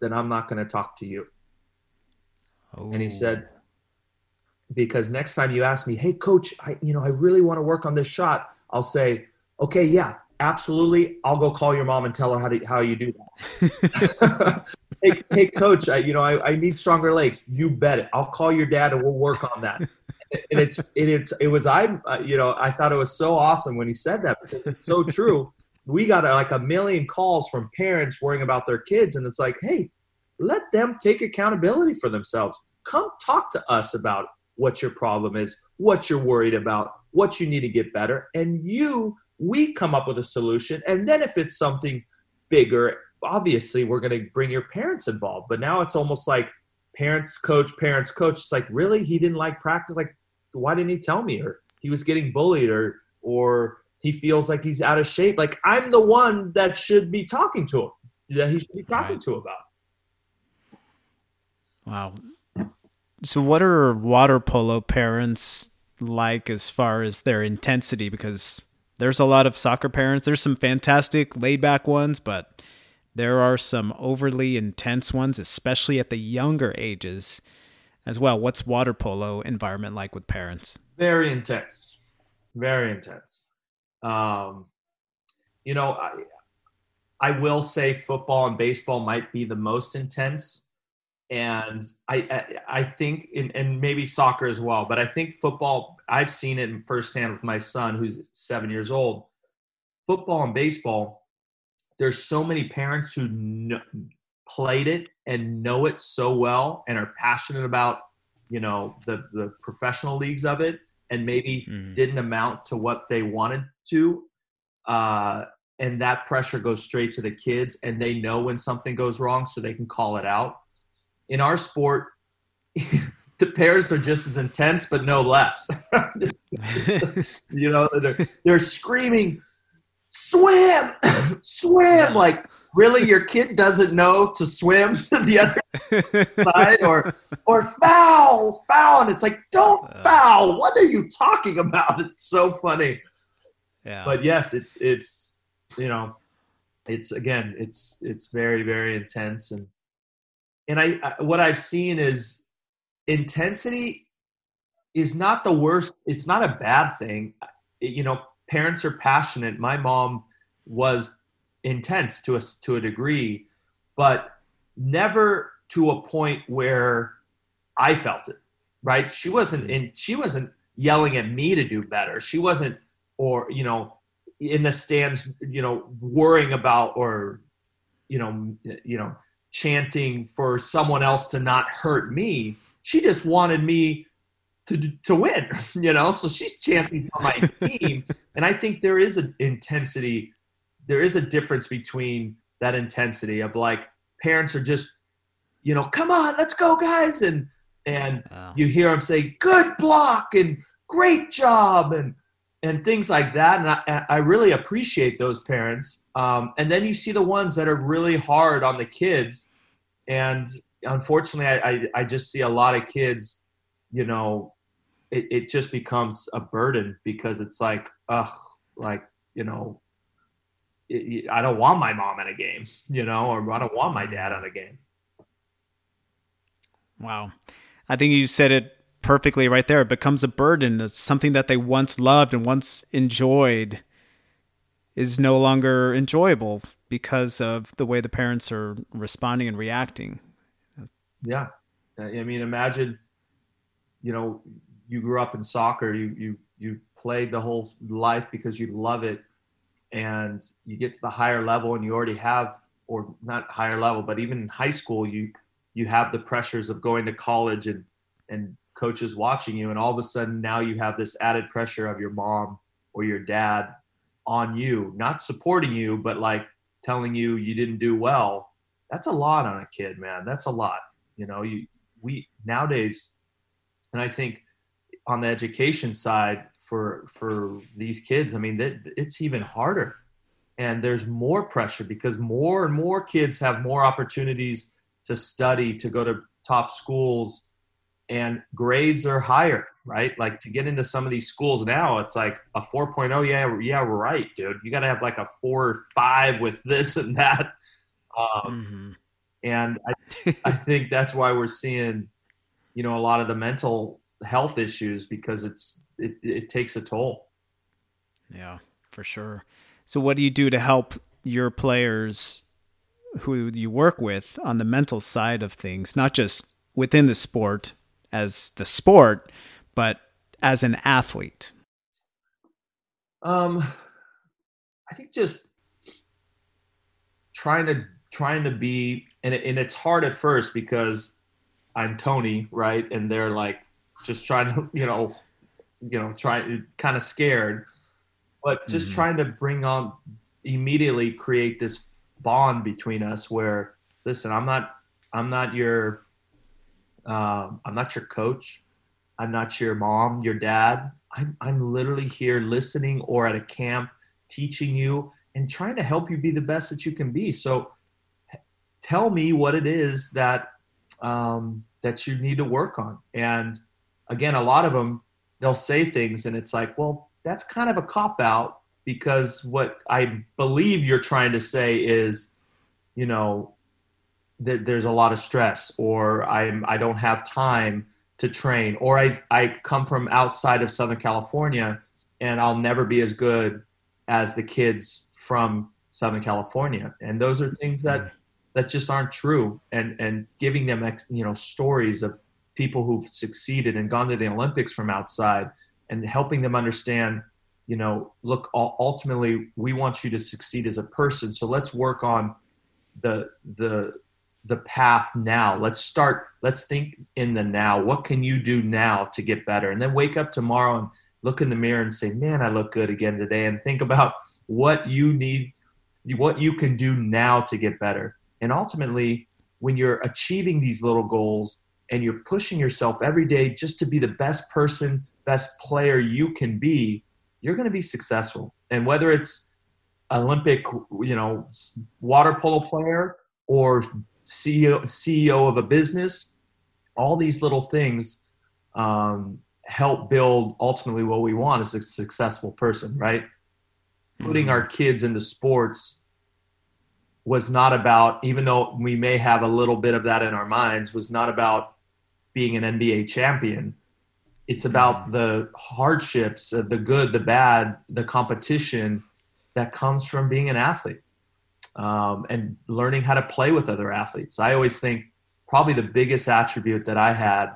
then I'm not going to talk to you. Oh. And he said, oh. because next time you ask me, hey, coach, I, you know, I really want to work on this shot, I'll say, okay, yeah, absolutely. I'll go call your mom and tell her how to, how you do that. hey, hey, coach, I, you know, I, I need stronger legs. You bet it. I'll call your dad and we'll work on that. and it's, it, it's, it was, I, uh, you know, I thought it was so awesome when he said that because it's so true we got uh, like a million calls from parents worrying about their kids and it's like hey let them take accountability for themselves. Come talk to us about what your problem is what you're worried about what you need to get better and you we come up with a solution and then if it's something bigger obviously we're going to bring your parents involved. But now it's almost like parents coach parents coach it's like really? He didn't like practice like why didn't he tell me? Or he was getting bullied or or he feels like he's out of shape. Like I'm the one that should be talking to him, that he should be talking right. to about. Wow. So, what are water polo parents like as far as their intensity? Because there's a lot of soccer parents. There's some fantastic laid back ones, but there are some overly intense ones, especially at the younger ages as well. What's water polo environment like with parents? Very intense. Very intense. Um, you know, I, I will say football and baseball might be the most intense. And I, I, I think, in, and maybe soccer as well, but I think football, I've seen it firsthand with my son who's seven years old. Football and baseball, there's so many parents who know, played it and know it so well and are passionate about, you know, the, the professional leagues of it and maybe mm-hmm. didn't amount to what they wanted to uh, and that pressure goes straight to the kids and they know when something goes wrong so they can call it out. In our sport the pairs are just as intense but no less. You know they're, they're screaming swim! Swim! Like really your kid doesn't know to swim to the other side or or foul foul and it's like don't uh. foul! What are you talking about? It's so funny yeah. But yes, it's it's you know, it's again, it's it's very very intense and and I, I what I've seen is intensity is not the worst. It's not a bad thing. You know, parents are passionate. My mom was intense to us to a degree, but never to a point where I felt it. Right? She wasn't mm-hmm. in. She wasn't yelling at me to do better. She wasn't or you know in the stands you know worrying about or you know you know chanting for someone else to not hurt me she just wanted me to to win you know so she's chanting for my team and i think there is an intensity there is a difference between that intensity of like parents are just you know come on let's go guys and and wow. you hear them say good block and great job and and things like that. And I, I really appreciate those parents. Um, and then you see the ones that are really hard on the kids. And unfortunately, I, I, I just see a lot of kids, you know, it, it just becomes a burden because it's like, ugh, like, you know, it, I don't want my mom in a game, you know, or I don't want my dad on a game. Wow. I think you said it perfectly right there. It becomes a burden. It's something that they once loved and once enjoyed is no longer enjoyable because of the way the parents are responding and reacting. Yeah. I mean, imagine, you know, you grew up in soccer, you, you, you played the whole life because you love it and you get to the higher level and you already have or not higher level but even in high school you you have the pressures of going to college and and coaches watching you and all of a sudden now you have this added pressure of your mom or your dad on you not supporting you but like telling you you didn't do well. That's a lot on a kid man. That's a lot. You know you we nowadays and i think on the education side for for these kids i mean it's even harder. And there's more pressure because more and more kids have more opportunities to study to go to top schools and grades are higher right like to get into some of these schools now it's like a 4.0 yeah yeah right dude you got to have like a 4 or 5 with this and that um, mm-hmm. and I, I think that's why we're seeing you know a lot of the mental health issues because it's it, it takes a toll. Yeah, for sure. So what do you do to help your players who you work with on the mental side of things, not just within the sport as the sport, but as an athlete? Um I think just trying to trying to be and it, and it's hard at first because I'm Tony, right? And they're like just trying to, you know, you know, trying kind of scared, but just mm-hmm. trying to bring on immediately create this bond between us where, listen, I'm not, I'm not your, um, I'm not your coach. I'm not your mom, your dad. I'm, I'm literally here listening or at a camp teaching you and trying to help you be the best that you can be. So tell me what it is that, um, that you need to work on. And, again, a lot of them they'll say things and it's like, well, that's kind of a cop out because what I believe you're trying to say is, you know, that there's a lot of stress or I'm I don't have time to train or I I come from outside of Southern California and I'll never be as good as the kids from Southern California. And those are things that mm-hmm. that just aren't true and and giving them you know stories of people who've succeeded and gone to the Olympics from outside and helping them understand, you know, look, ultimately we want you to succeed as a person. So let's work on the, the, the path now. Let's start, let's think in the now. What can you do now to get better? And then wake up tomorrow and look in the mirror and say, man, I look good again today. And think about what you need, what you can do now to get better. And ultimately, when you're achieving these little goals, and you're pushing yourself every day just to be the best person, best player you can be, you're going to be successful. And whether it's Olympic, you know, water polo player or CEO, CEO of a business, all these little things um, help build ultimately what we want is a successful person, right? Mm-hmm. Putting our kids into sports was not about, even though we may have a little bit of that in our minds, was not about being an NBA champion. It's about mm. the hardships, the good, the bad, the competition that comes from being an athlete um, and learning how to play with other athletes. I always think probably the biggest attribute that I had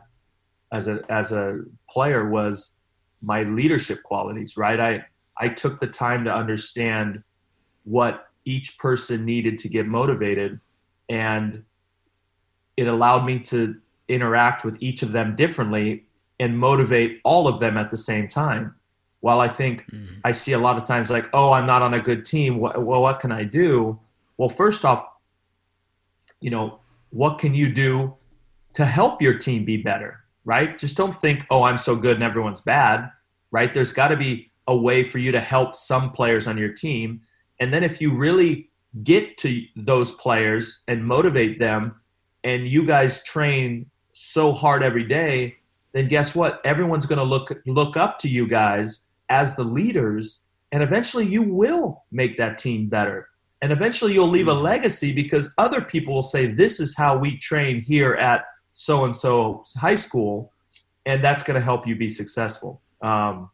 as a as a player was my leadership qualities. Right, I I took the time to understand what each person needed to get motivated, and it allowed me to interact with each of them differently and motivate all of them at the same time. While I think mm-hmm. I see a lot of times like, oh, I'm not on a good team. Well, what can I do? Well, first off, you know, what can you do to help your team be better, right? Just don't think, oh, I'm so good and everyone's bad, right? There's got to be a way for you to help some players on your team. And then if you really get to those players and motivate them and you guys train so hard every day, then guess what? Everyone's going to look look up to you guys as the leaders, and eventually you will make that team better. And eventually you'll leave a mm-hmm. legacy because other people will say, "This is how we train here at so and so high school, and that's going to help you be successful. Um,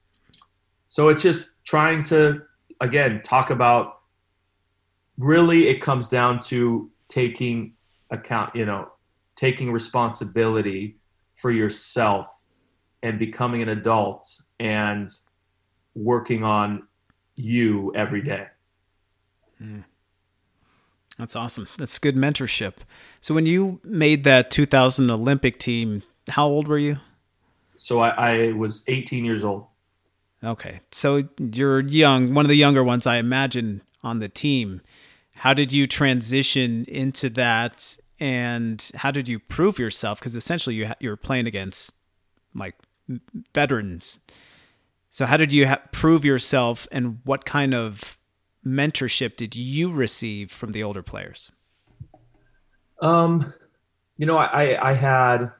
so it's just trying to again talk about. Really, it comes down to taking account, you know, taking responsibility for yourself and becoming an adult and working on you every day. Mm. That's awesome. That's good mentorship. So when you made that 2000 Olympic team, how old were you? So I, I was 18 years old. Okay. So you're young, one of the younger ones, I imagine, on the team. How did you transition into that? And how did you prove yourself? Because essentially you, ha- you were playing against like veterans. So how did you ha- prove yourself and what kind of mentorship did you receive from the older players? Um, you know, I, I had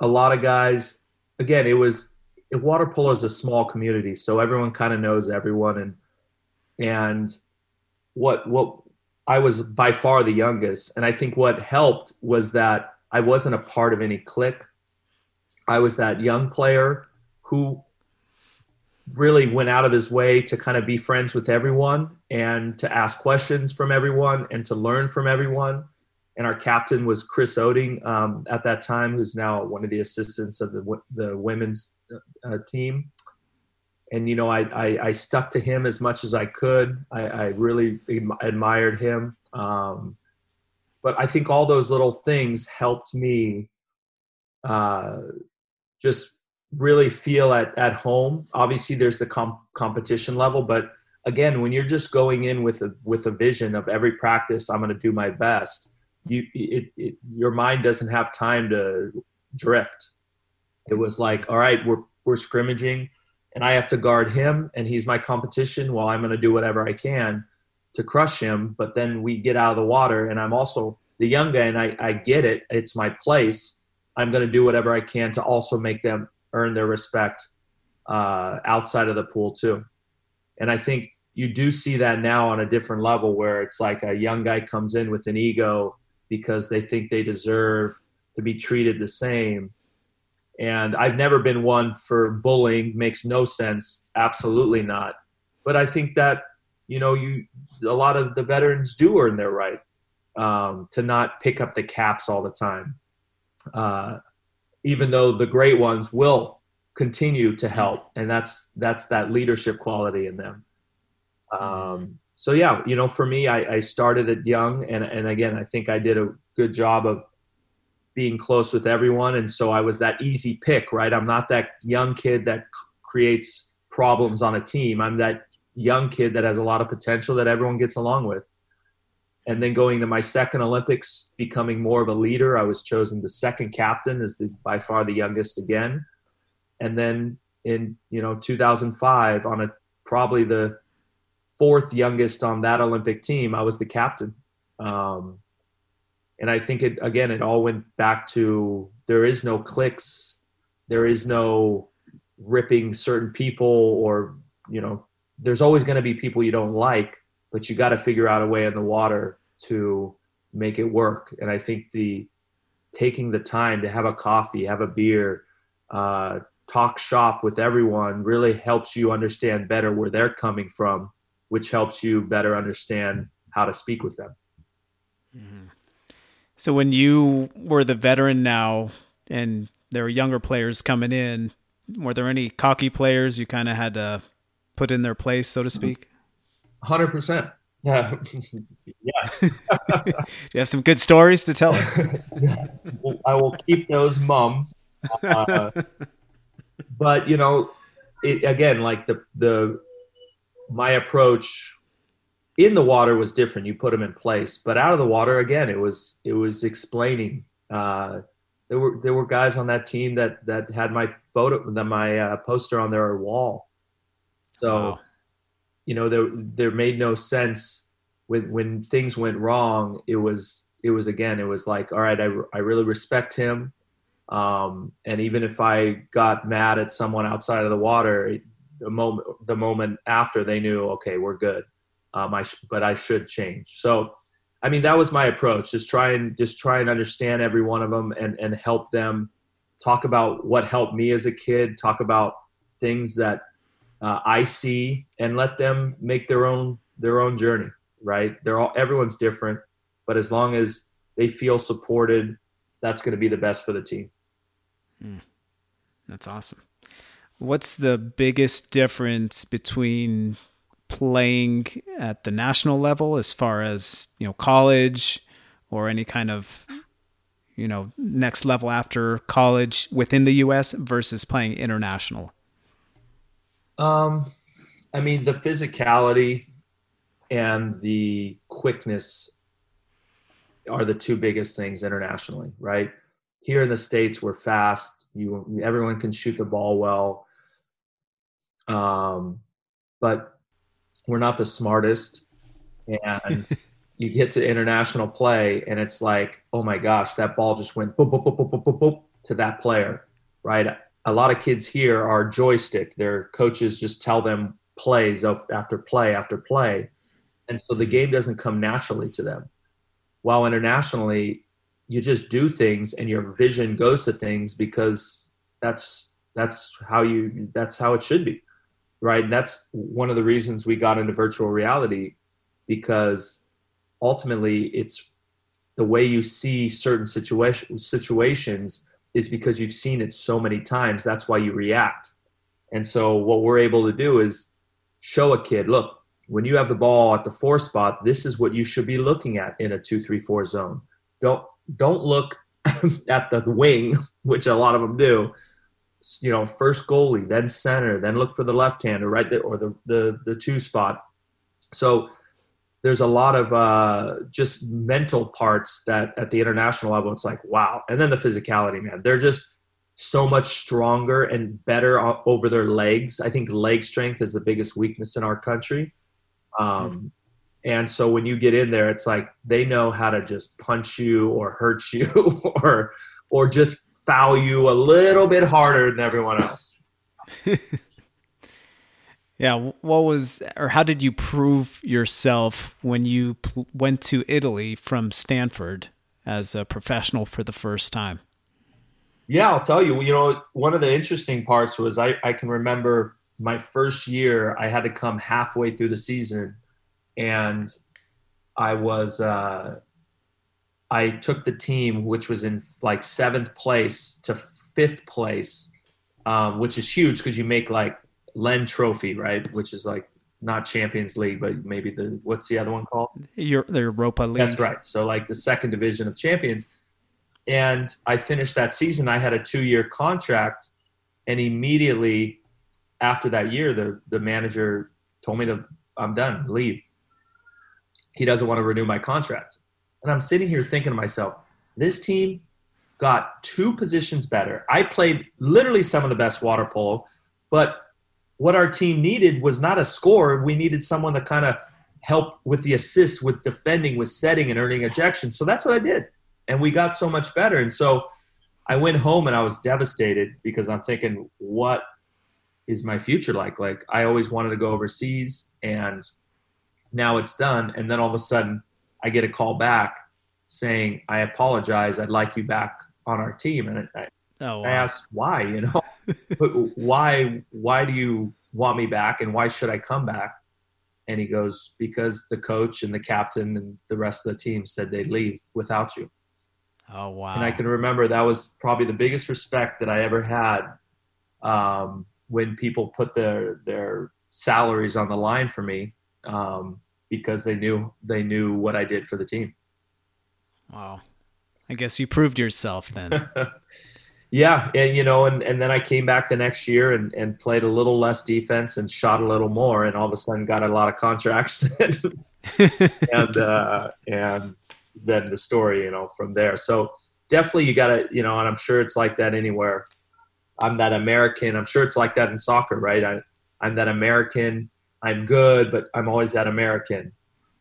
a lot of guys. Again, it was water polo is a small community, so everyone kind of knows everyone, and and what what I was by far the youngest, and I think what helped was that I wasn't a part of any clique. I was that young player who really went out of his way to kind of be friends with everyone and to ask questions from everyone and to learn from everyone. And our captain was Chris Oeding um, at that time, who's now one of the assistants of the the women's uh, team. And you know, I, I, I stuck to him as much as I could. I, I really admired him. Um, but I think all those little things helped me uh, just really feel at, at home. Obviously, there's the comp- competition level, but again, when you're just going in with a with a vision of every practice, I'm going to do my best. You, it, it, your mind doesn't have time to drift. It was like, all right, we're we're scrimmaging, and I have to guard him, and he's my competition. Well, I'm going to do whatever I can to crush him. But then we get out of the water, and I'm also the young guy, and I, I get it. It's my place. I'm going to do whatever I can to also make them earn their respect uh, outside of the pool too. And I think you do see that now on a different level where it's like a young guy comes in with an ego because they think they deserve to be treated the same. And I've never been one for bullying, makes no sense, absolutely not. But I think that you know you a lot of the veterans do earn their right um, to not pick up the caps all the time. Uh, even though the great ones will continue to help. And that's that's that leadership quality in them. Um, so yeah you know for me I, I started it young. And, and again i think i did a good job of being close with everyone. And so i was that easy pick right? I'm not that young kid that c- creates problems on a team. I'm that young kid that has a lot of potential that everyone gets along with and then going to my second Olympics, becoming more of a leader. I was chosen the second captain as the by far the youngest again, and then in you know 2005 on a probably the fourth youngest on that Olympic team, I was the captain. Um, and I think it again, it all went back to there is no cliques, there is no ripping certain people, or you know, there's always going to be people you don't like but you got to figure out a way in the water to make it work. And I think the taking the time to have a coffee, have a beer, uh, talk shop with everyone really helps you understand better where they're coming from, which helps you better understand how to speak with them. Mm-hmm. So when you were the veteran now and there were younger players coming in, were there any cocky players you kind of had to put in their place, so to speak? Hundred percent. Yeah. Do you have some good stories to tell us? I will keep those mum. Uh, but you know, it, again, like the the my approach in the water was different. You put them in place, but out of the water, again, it was it was explaining. Uh, there were there were guys on that team that that had my photo, that my uh, poster on their wall. So. Wow you know there there made no sense when when things went wrong it was it was again it was like all right i, I really respect him um, and even if i got mad at someone outside of the water the moment the moment after they knew okay we're good um, I sh- but i should change so I mean, that was my approach. Just try and just try and understand every one of them and and help them talk about what helped me as a kid. Talk about things that uh, I see, and let them make their own their own journey. Right? They're all everyone's different, but as long as they feel supported, that's going to be the best for the team. Mm, that's awesome. What's the biggest difference between playing at the national level as far as you know college or any kind of you know next level after college within the US versus playing international? Um I mean the physicality and the quickness are the two biggest things internationally, right? Here in the states we're fast, you everyone can shoot the ball well. Um but we're not the smartest and you get to international play and it's like oh my gosh that ball just went boop, boop, boop, boop, boop, boop, boop, to that player right a lot of kids here are joystick. Their coaches just tell them plays after play after play. And so the hmm. game doesn't come naturally to them. While internationally you just do things and your vision goes to things because that's that's how you that's how it should be right? And that's one of the reasons we got into virtual reality because ultimately it's the way you see certain situation, situations is because you've seen it so many times. That's why you react. And so what we're able to do is show a kid, look, when you have the ball at the four spot, this is what you should be looking at in a two, three, four zone. Don't don't look at the wing, which a lot of them do you know, first goalie, then center, then look for the left hander, right, there, or the, the the two spot. So there's a lot of uh, just mental parts that at the international level, it's like wow, and then the physicality, man. They're just so much stronger and better over their legs. I think leg strength is the biggest weakness in our country. Um, mm-hmm. And so when you get in there, it's like they know how to just punch you or hurt you or or just foul you a little bit harder than everyone else. yeah, what was or how did you prove yourself when you pl- went to Italy from Stanford as a professional for the first time? Yeah, I'll tell you. You know, one of the interesting parts was I, I can remember my first year, I had to come halfway through the season, and I was uh, I took the team, which was in like seventh place, to fifth place, um, which is huge because you make like LEN Trophy, right? Which is like not Champions League, but maybe the what's the other one called? Your the Europa League. That's right. So like the second division of champions. And I finished that season. I had a two year contract, and immediately after that year, the the manager told me to I'm done, leave. He doesn't want to renew my contract. And I'm sitting here thinking to myself, this team got two positions better. I played literally some of the best water polo, but what our team needed was not a score. We needed someone to kind of help with the assist, with defending, with setting, and earning ejections. So that's what I did. And we got so much better. And so I went home and I was devastated because I'm thinking, what is my future like? Like, I always wanted to go overseas, and now it's done. And then all of a sudden, I get a call back saying, I apologize. I'd like you back on our team. And I, oh, wow. I asked why, you know, why, why do you want me back and why should I come back? And he goes, because the coach and the captain and the rest of the team said they'd leave without you. Oh, wow. And I can remember that was probably the biggest respect that I ever had um, when people put their, their salaries on the line for me. Um, because they knew they knew what I did for the team. Wow. I guess you proved yourself then. yeah, and you know, and, and then I came back the next year and, and played a little less defense and shot a little more, and all of a sudden got a lot of contracts, and uh, and then the story, you know, from there. So definitely, you got to, you know, and I'm sure it's like that anywhere. I'm that American. I'm sure it's like that in soccer, right? I, I'm that American I'm good, but I'm always that American.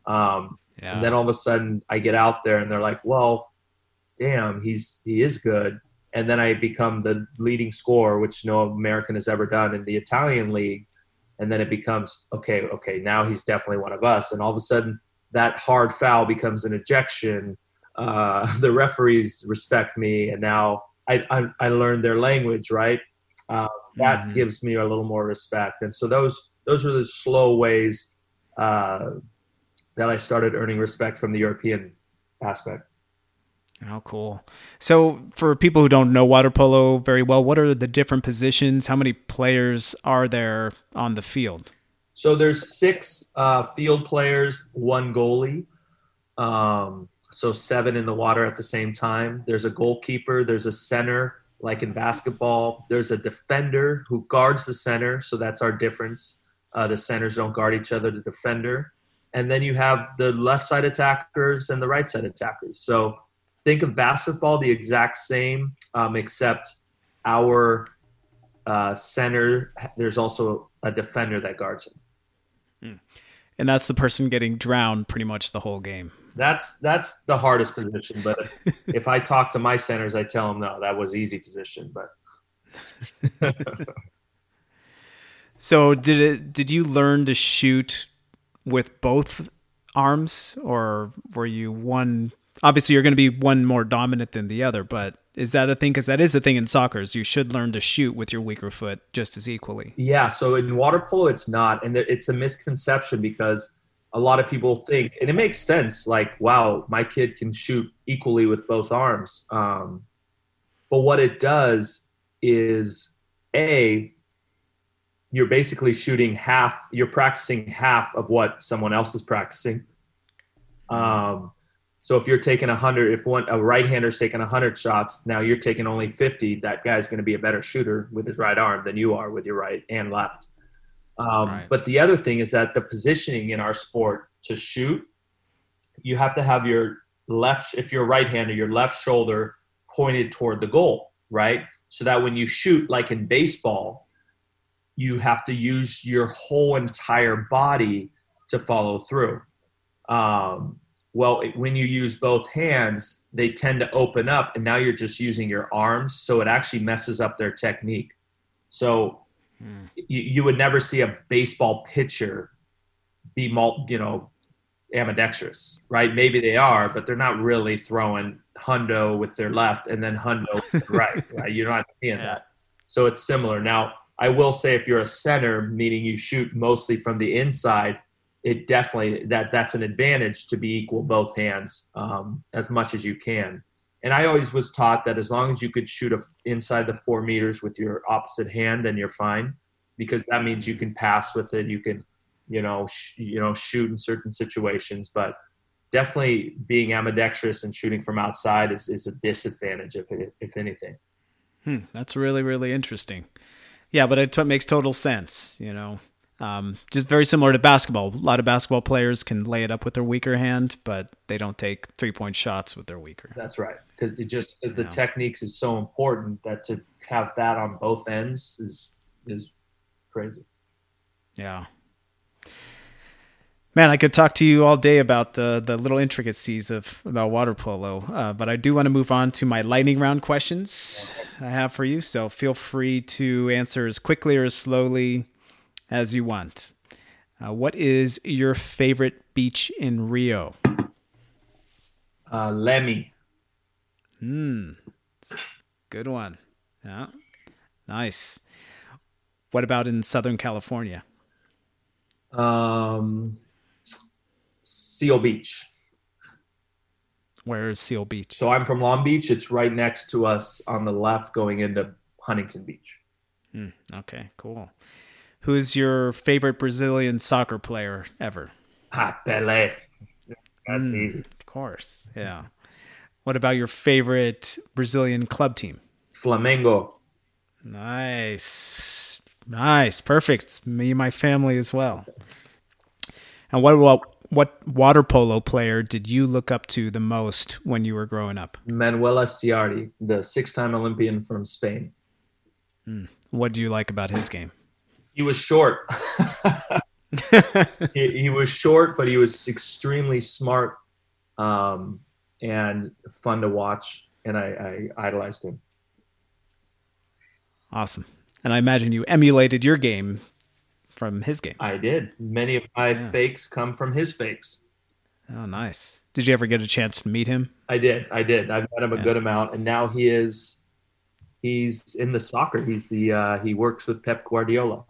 Um, yeah. And then all of a sudden, I get out there, and they're like, "Well, damn, he's he is good." And then I become the leading scorer, which no American has ever done in the Italian league. And then it becomes okay, okay, now he's definitely one of us. And all of a sudden, that hard foul becomes an ejection. Uh, the referees respect me, and now I, I, I learned their language, right? Uh, that mm-hmm. gives me a little more respect. And so those those are the slow ways uh, that I started earning respect from the European aspect. How oh, cool. So, for people who don't know water polo very well, what are the different positions? How many players are there on the field? So, there's six uh, field players, one goalie. Um, so, seven in the water at the same time. There's a goalkeeper, there's a center, like in basketball. There's a defender who guards the center. So, that's our difference. Uh, the centers don't guard each other, the defender. And then you have the left side attackers and the right side attackers. So, think of basketball the exact same, um, except our uh, center, there's also a defender that guards him. Hmm. And that's the person getting drowned pretty much the whole game. That's that's the hardest position. But if, if I talk to my centers, I tell them no, that was easy position. But so did it? Did you learn to shoot with both arms, or were you one obviously you're going to be one more dominant than the other, but is that a thing? Because that is the thing in soccer is you should learn to shoot with your weaker foot just as equally. Yeah. So in water polo, it's not, and it's a misconception because a lot of people think, and it makes sense. Like, wow, my kid can shoot equally with both arms. Um, but what it does is, a, you're basically shooting half. You're practicing half of what someone else is practicing. Um, so if you're taking 100, if one a right-hander's taking 100 shots, now you're taking only 50. That guy's going to be a better shooter with his right arm than you are with your right and left. Um, right. But the other thing is that the positioning in our sport to shoot, you have to have your left. If you're a right-hander, your left shoulder pointed toward the goal, right? So that when you shoot, like in baseball, you have to use your whole entire body to follow through. Um, well, when you use both hands, they tend to open up, and now you're just using your arms, so it actually messes up their technique. So hmm. you, you, would never see a baseball pitcher be, mul- you know, ambidextrous, right? Maybe they are, but they're not really throwing hundo with their left and then hundo right, right? You're not seeing yeah. that. So it's similar. Now, I will say if you're a center, meaning you shoot mostly from the inside, it definitely that that's an advantage to be equal both hands um, as much as you can. And I always was taught that as long as you could shoot a, inside the four meters with your opposite hand, then you're fine, because that means you can pass with it. You can, you know, sh- you know, shoot in certain situations. But definitely being ambidextrous and shooting from outside is, is a disadvantage if if anything. Hmm, that's really really interesting. Yeah, but it t- makes total sense. You know, um, just very similar to basketball. A lot of basketball players can lay it up with their weaker hand, but they don't take three point shots with their weaker. That's right, because it just because the know. techniques is so important that to have that on both ends is is crazy. Yeah. Man, I could talk to you all day about the the little intricacies of about water polo, uh, but I do want to move on to my lightning round questions I have for you. So feel free to answer as quickly or as slowly as you want. Uh, what is your favorite beach in Rio? Uh, Leme. Hmm. Good one. Yeah. Nice. What about in Southern California? Um, Seal Beach. Where is Seal Beach? So I'm from Long Beach. It's right next to us on the left going into Huntington Beach. Hmm. Okay, cool. Who's your favorite Brazilian soccer player ever? Ah, Pelé. That's mm, easy. Of course. Yeah. What about your favorite Brazilian club team? Flamengo. Nice. Nice. Perfect. It's me and my family as well. And what what what water polo player did you look up to the most when you were growing up? Manuel Estiarte, the six-time Olympian from Spain. Mm. What do you like about his game? He was short. he, he, was short, but he was extremely smart um, and fun to watch, and I, I idolized him. Awesome. And I imagine you emulated your game from his game. I did. Many of my yeah. fakes come from his fakes. Oh, nice. Did you ever get a chance to meet him? I did. I did. I've met him a yeah. good amount, and now he is he's in the soccer. He's the uh, he works with Pep Guardiola.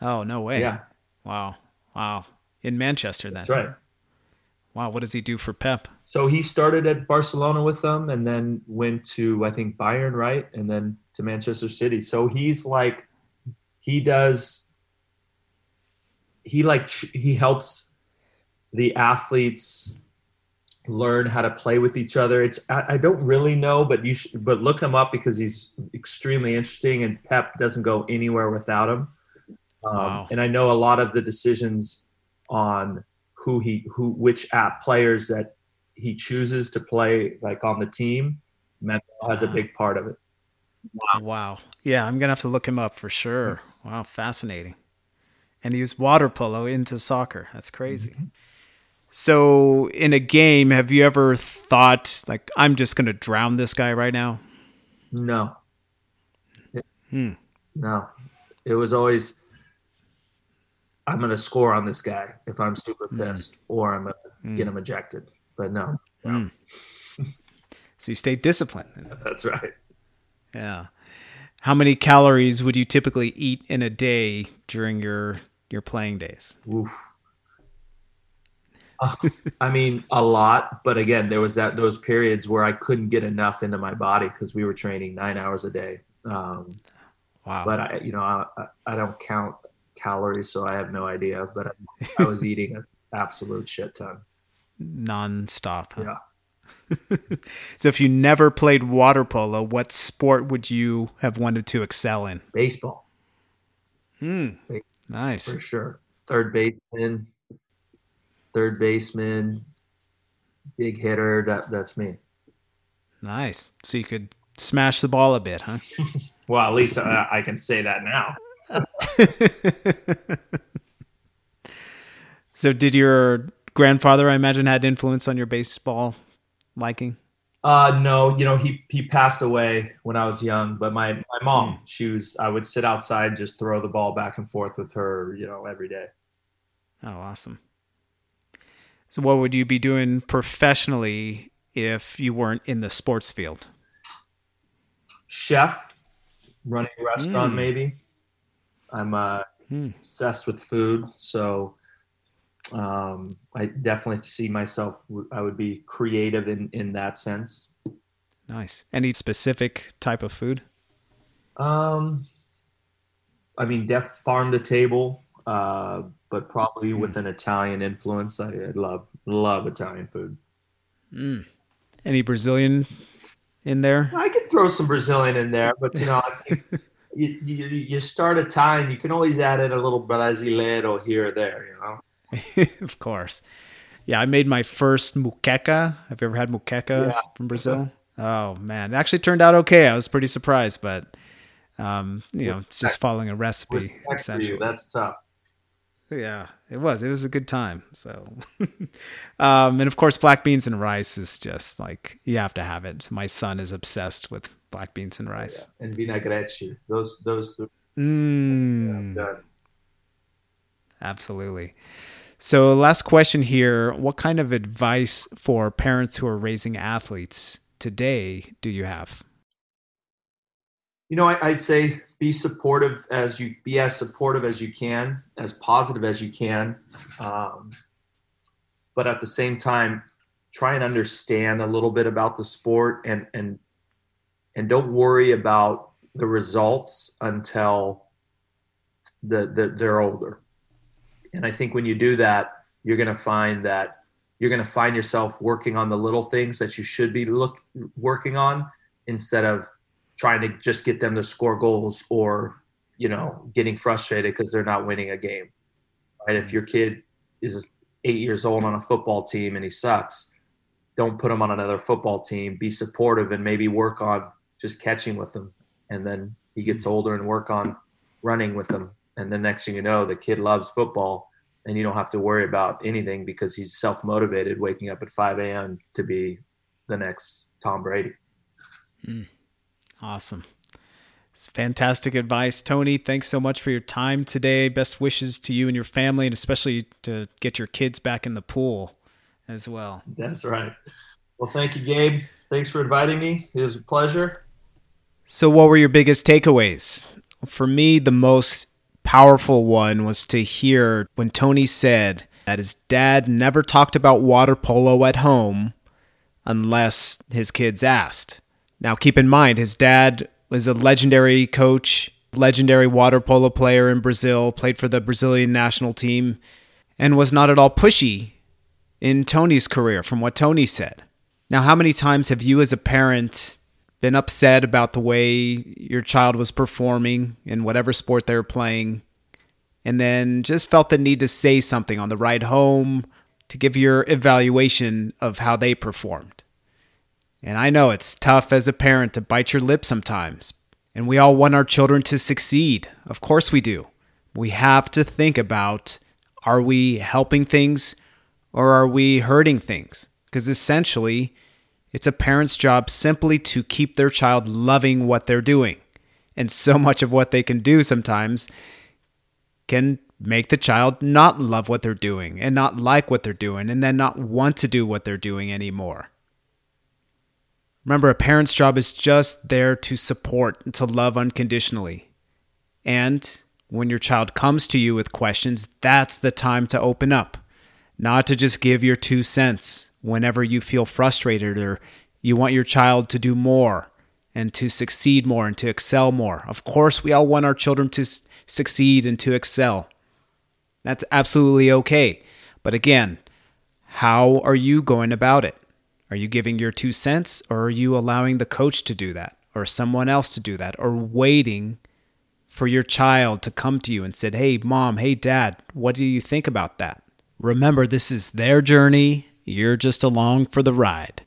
Oh no way! Yeah. Wow. Wow. In Manchester, then. That's right. Wow. What does he do for Pep? So he started at Barcelona with them, and then went to I think Bayern, right, and then to Manchester City. So he's like, he does. He like he helps the athletes learn how to play with each other. It's I, I don't really know, but you should, but look him up because he's extremely interesting, and Pep doesn't go anywhere without him. Um, wow. And I know a lot of the decisions on who he who which app players that he chooses to play like on the team, mental has a big part of it. Wow. wow. Yeah, I'm gonna have to look him up for sure. Wow, fascinating. And he used water polo into soccer. That's crazy. Mm-hmm. So, in a game, have you ever thought like I'm just going to drown this guy right now? No. Hmm. No. It was always I'm going to score on this guy if I'm super hmm. pissed, mm. or I'm going to mm. get him ejected. But no. no. Mm. so you stay disciplined. That's right. Yeah. How many calories would you typically eat in a day during your your playing days? Oof. I mean, a lot. But again, there was that those periods where I couldn't get enough into my body because we were training nine hours a day. Um, wow. But I, you know, I, I don't count calories, so I have no idea. But I, I was eating an absolute shit ton, nonstop. Huh? Yeah. so if you never played water polo, what sport would you have wanted to excel in? Baseball. Hmm. Nice. For sure. Third baseman, third baseman, big hitter. That that's me. Nice. So you could smash the ball a bit, huh? well, at least uh, I can say that now. so, did your grandfather, I imagine, had influence on your baseball liking? Uh, no, you know, he, he passed away when I was young, but my, my mom, mm. she was, I would sit outside, and just throw the ball back and forth with her, you know, every day. Oh, awesome. So, what would you be doing professionally if you weren't in the sports field? Chef, running a restaurant, mm. maybe. I'm uh, mm. obsessed with food, so um, I definitely see myself. I would be creative in in that sense. Nice. Any specific type of food? Um, I mean, def farm to table. Uh, but probably mm. with an Italian influence. I, I love love Italian food. Mm. Any Brazilian in there? I could throw some Brazilian in there, but you know, you, you, you start Italian, you can always add in a little brasileiro here or there. You know, of course. Yeah, I made my first muqueca. Have you ever had muqueca yeah. from Brazil? Oh man, it actually turned out okay. I was pretty surprised, but um, you know, it's just following a recipe. Essentially, that's tough. Yeah, it was. It was a good time. So, um, and of course, black beans and rice is just like you have to have it. My son is obsessed with black beans and rice. Yeah. And vinagrete. Those those. Mm. Yeah, Absolutely. So, last question here: What kind of advice for parents who are raising athletes today do you have? You know, I, I'd say be supportive as you be as supportive as you can, as positive as you can, um, but at the same time, try and understand a little bit about the sport and and and don't worry about the results until the, the they're older. And I think when you do that, you're going to find that you're going to find yourself working on the little things that you should be look working on instead of trying to just get them to score goals or you know getting frustrated because they're not winning a game. Right? If your kid is eight years old on a football team and he sucks don't put him on another football team. Be supportive and maybe work on just catching with him and then he gets older and work on running with them and the next thing you know the kid loves football and you don't have to worry about anything because he's self-motivated waking up at 5 a.m to be the next tom brady mm. Awesome. It's fantastic advice. Tony, thanks so much for your time today. Best wishes to you and your family, and especially to get your kids back in the pool as well. That's right. Well, thank you, Gabe. Thanks for inviting me. It was a pleasure. So, what were your biggest takeaways? For me, the most powerful one was to hear when Tony said that his dad never talked about water polo at home unless his kids asked. Now, keep in mind, his dad was a legendary coach, legendary water polo player in Brazil, played for the Brazilian national team, and was not at all pushy in Tony's career, from what Tony said. Now, how many times have you, as a parent, been upset about the way your child was performing in whatever sport they were playing, and then just felt the need to say something on the ride home to give your evaluation of how they performed? And I know it's tough as a parent to bite your lip sometimes. And we all want our children to succeed. Of course we do. We have to think about are we helping things or are we hurting things? Because essentially, it's a parent's job simply to keep their child loving what they're doing. And so much of what they can do sometimes can make the child not love what they're doing and not like what they're doing and then not want to do what they're doing anymore. Remember, a parent's job is just there to support and to love unconditionally. And when your child comes to you with questions, that's the time to open up, not to just give your two cents whenever you feel frustrated or you want your child to do more and to succeed more and to excel more. Of course, we all want our children to succeed and to excel. That's absolutely okay. But again, how are you going about it? Are you giving your two cents or are you allowing the coach to do that or someone else to do that or waiting for your child to come to you and said, "Hey mom, hey dad, what do you think about that?" Remember, this is their journey. You're just along for the ride.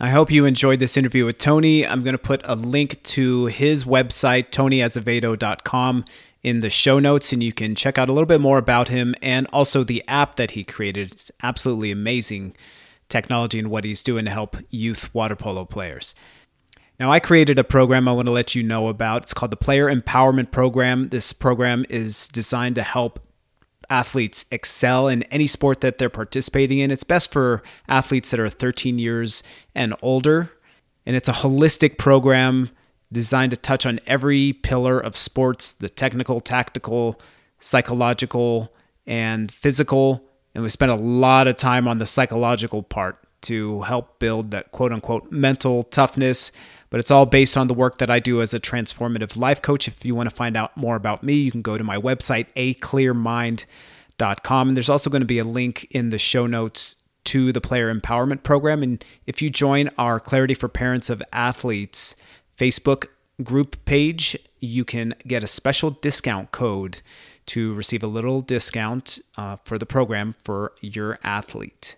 I hope you enjoyed this interview with Tony. I'm going to put a link to his website, tonyazevedo.com, in the show notes, and you can check out a little bit more about him and also the app that he created. It's absolutely amazing technology and what he's doing to help youth water polo players. Now, I created a program I want to let you know about. It's called the Player Empowerment Program. This program is designed to help athletes excel in any sport that they're participating in. It's best for athletes that are 13 years and older. And it's a holistic program designed to touch on every pillar of sports the technical, tactical, psychological, and physical and we spent a lot of time on the psychological part to help build that quote unquote mental toughness. But it's all based on the work that I do as a transformative life coach. If you want to find out more about me, you can go to my website, aclearmind.com. And there's also going to be a link in the show notes to the player empowerment program. And if you join our Clarity for Parents of Athletes Facebook group page, you can get a special discount code to receive a little discount uh, for the program for your athlete.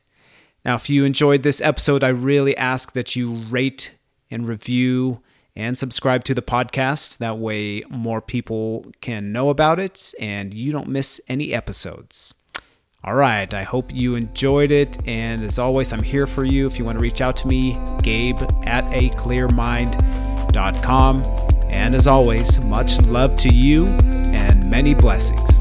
Now, if you enjoyed this episode, I really ask that you rate and review and subscribe to the podcast. That way, more people can know about it and you don't miss any episodes. All right, I hope you enjoyed it. And as always, I'm here for you. If you want to reach out to me, gabe at aclearmind.com. And as always, much love to you and many blessings.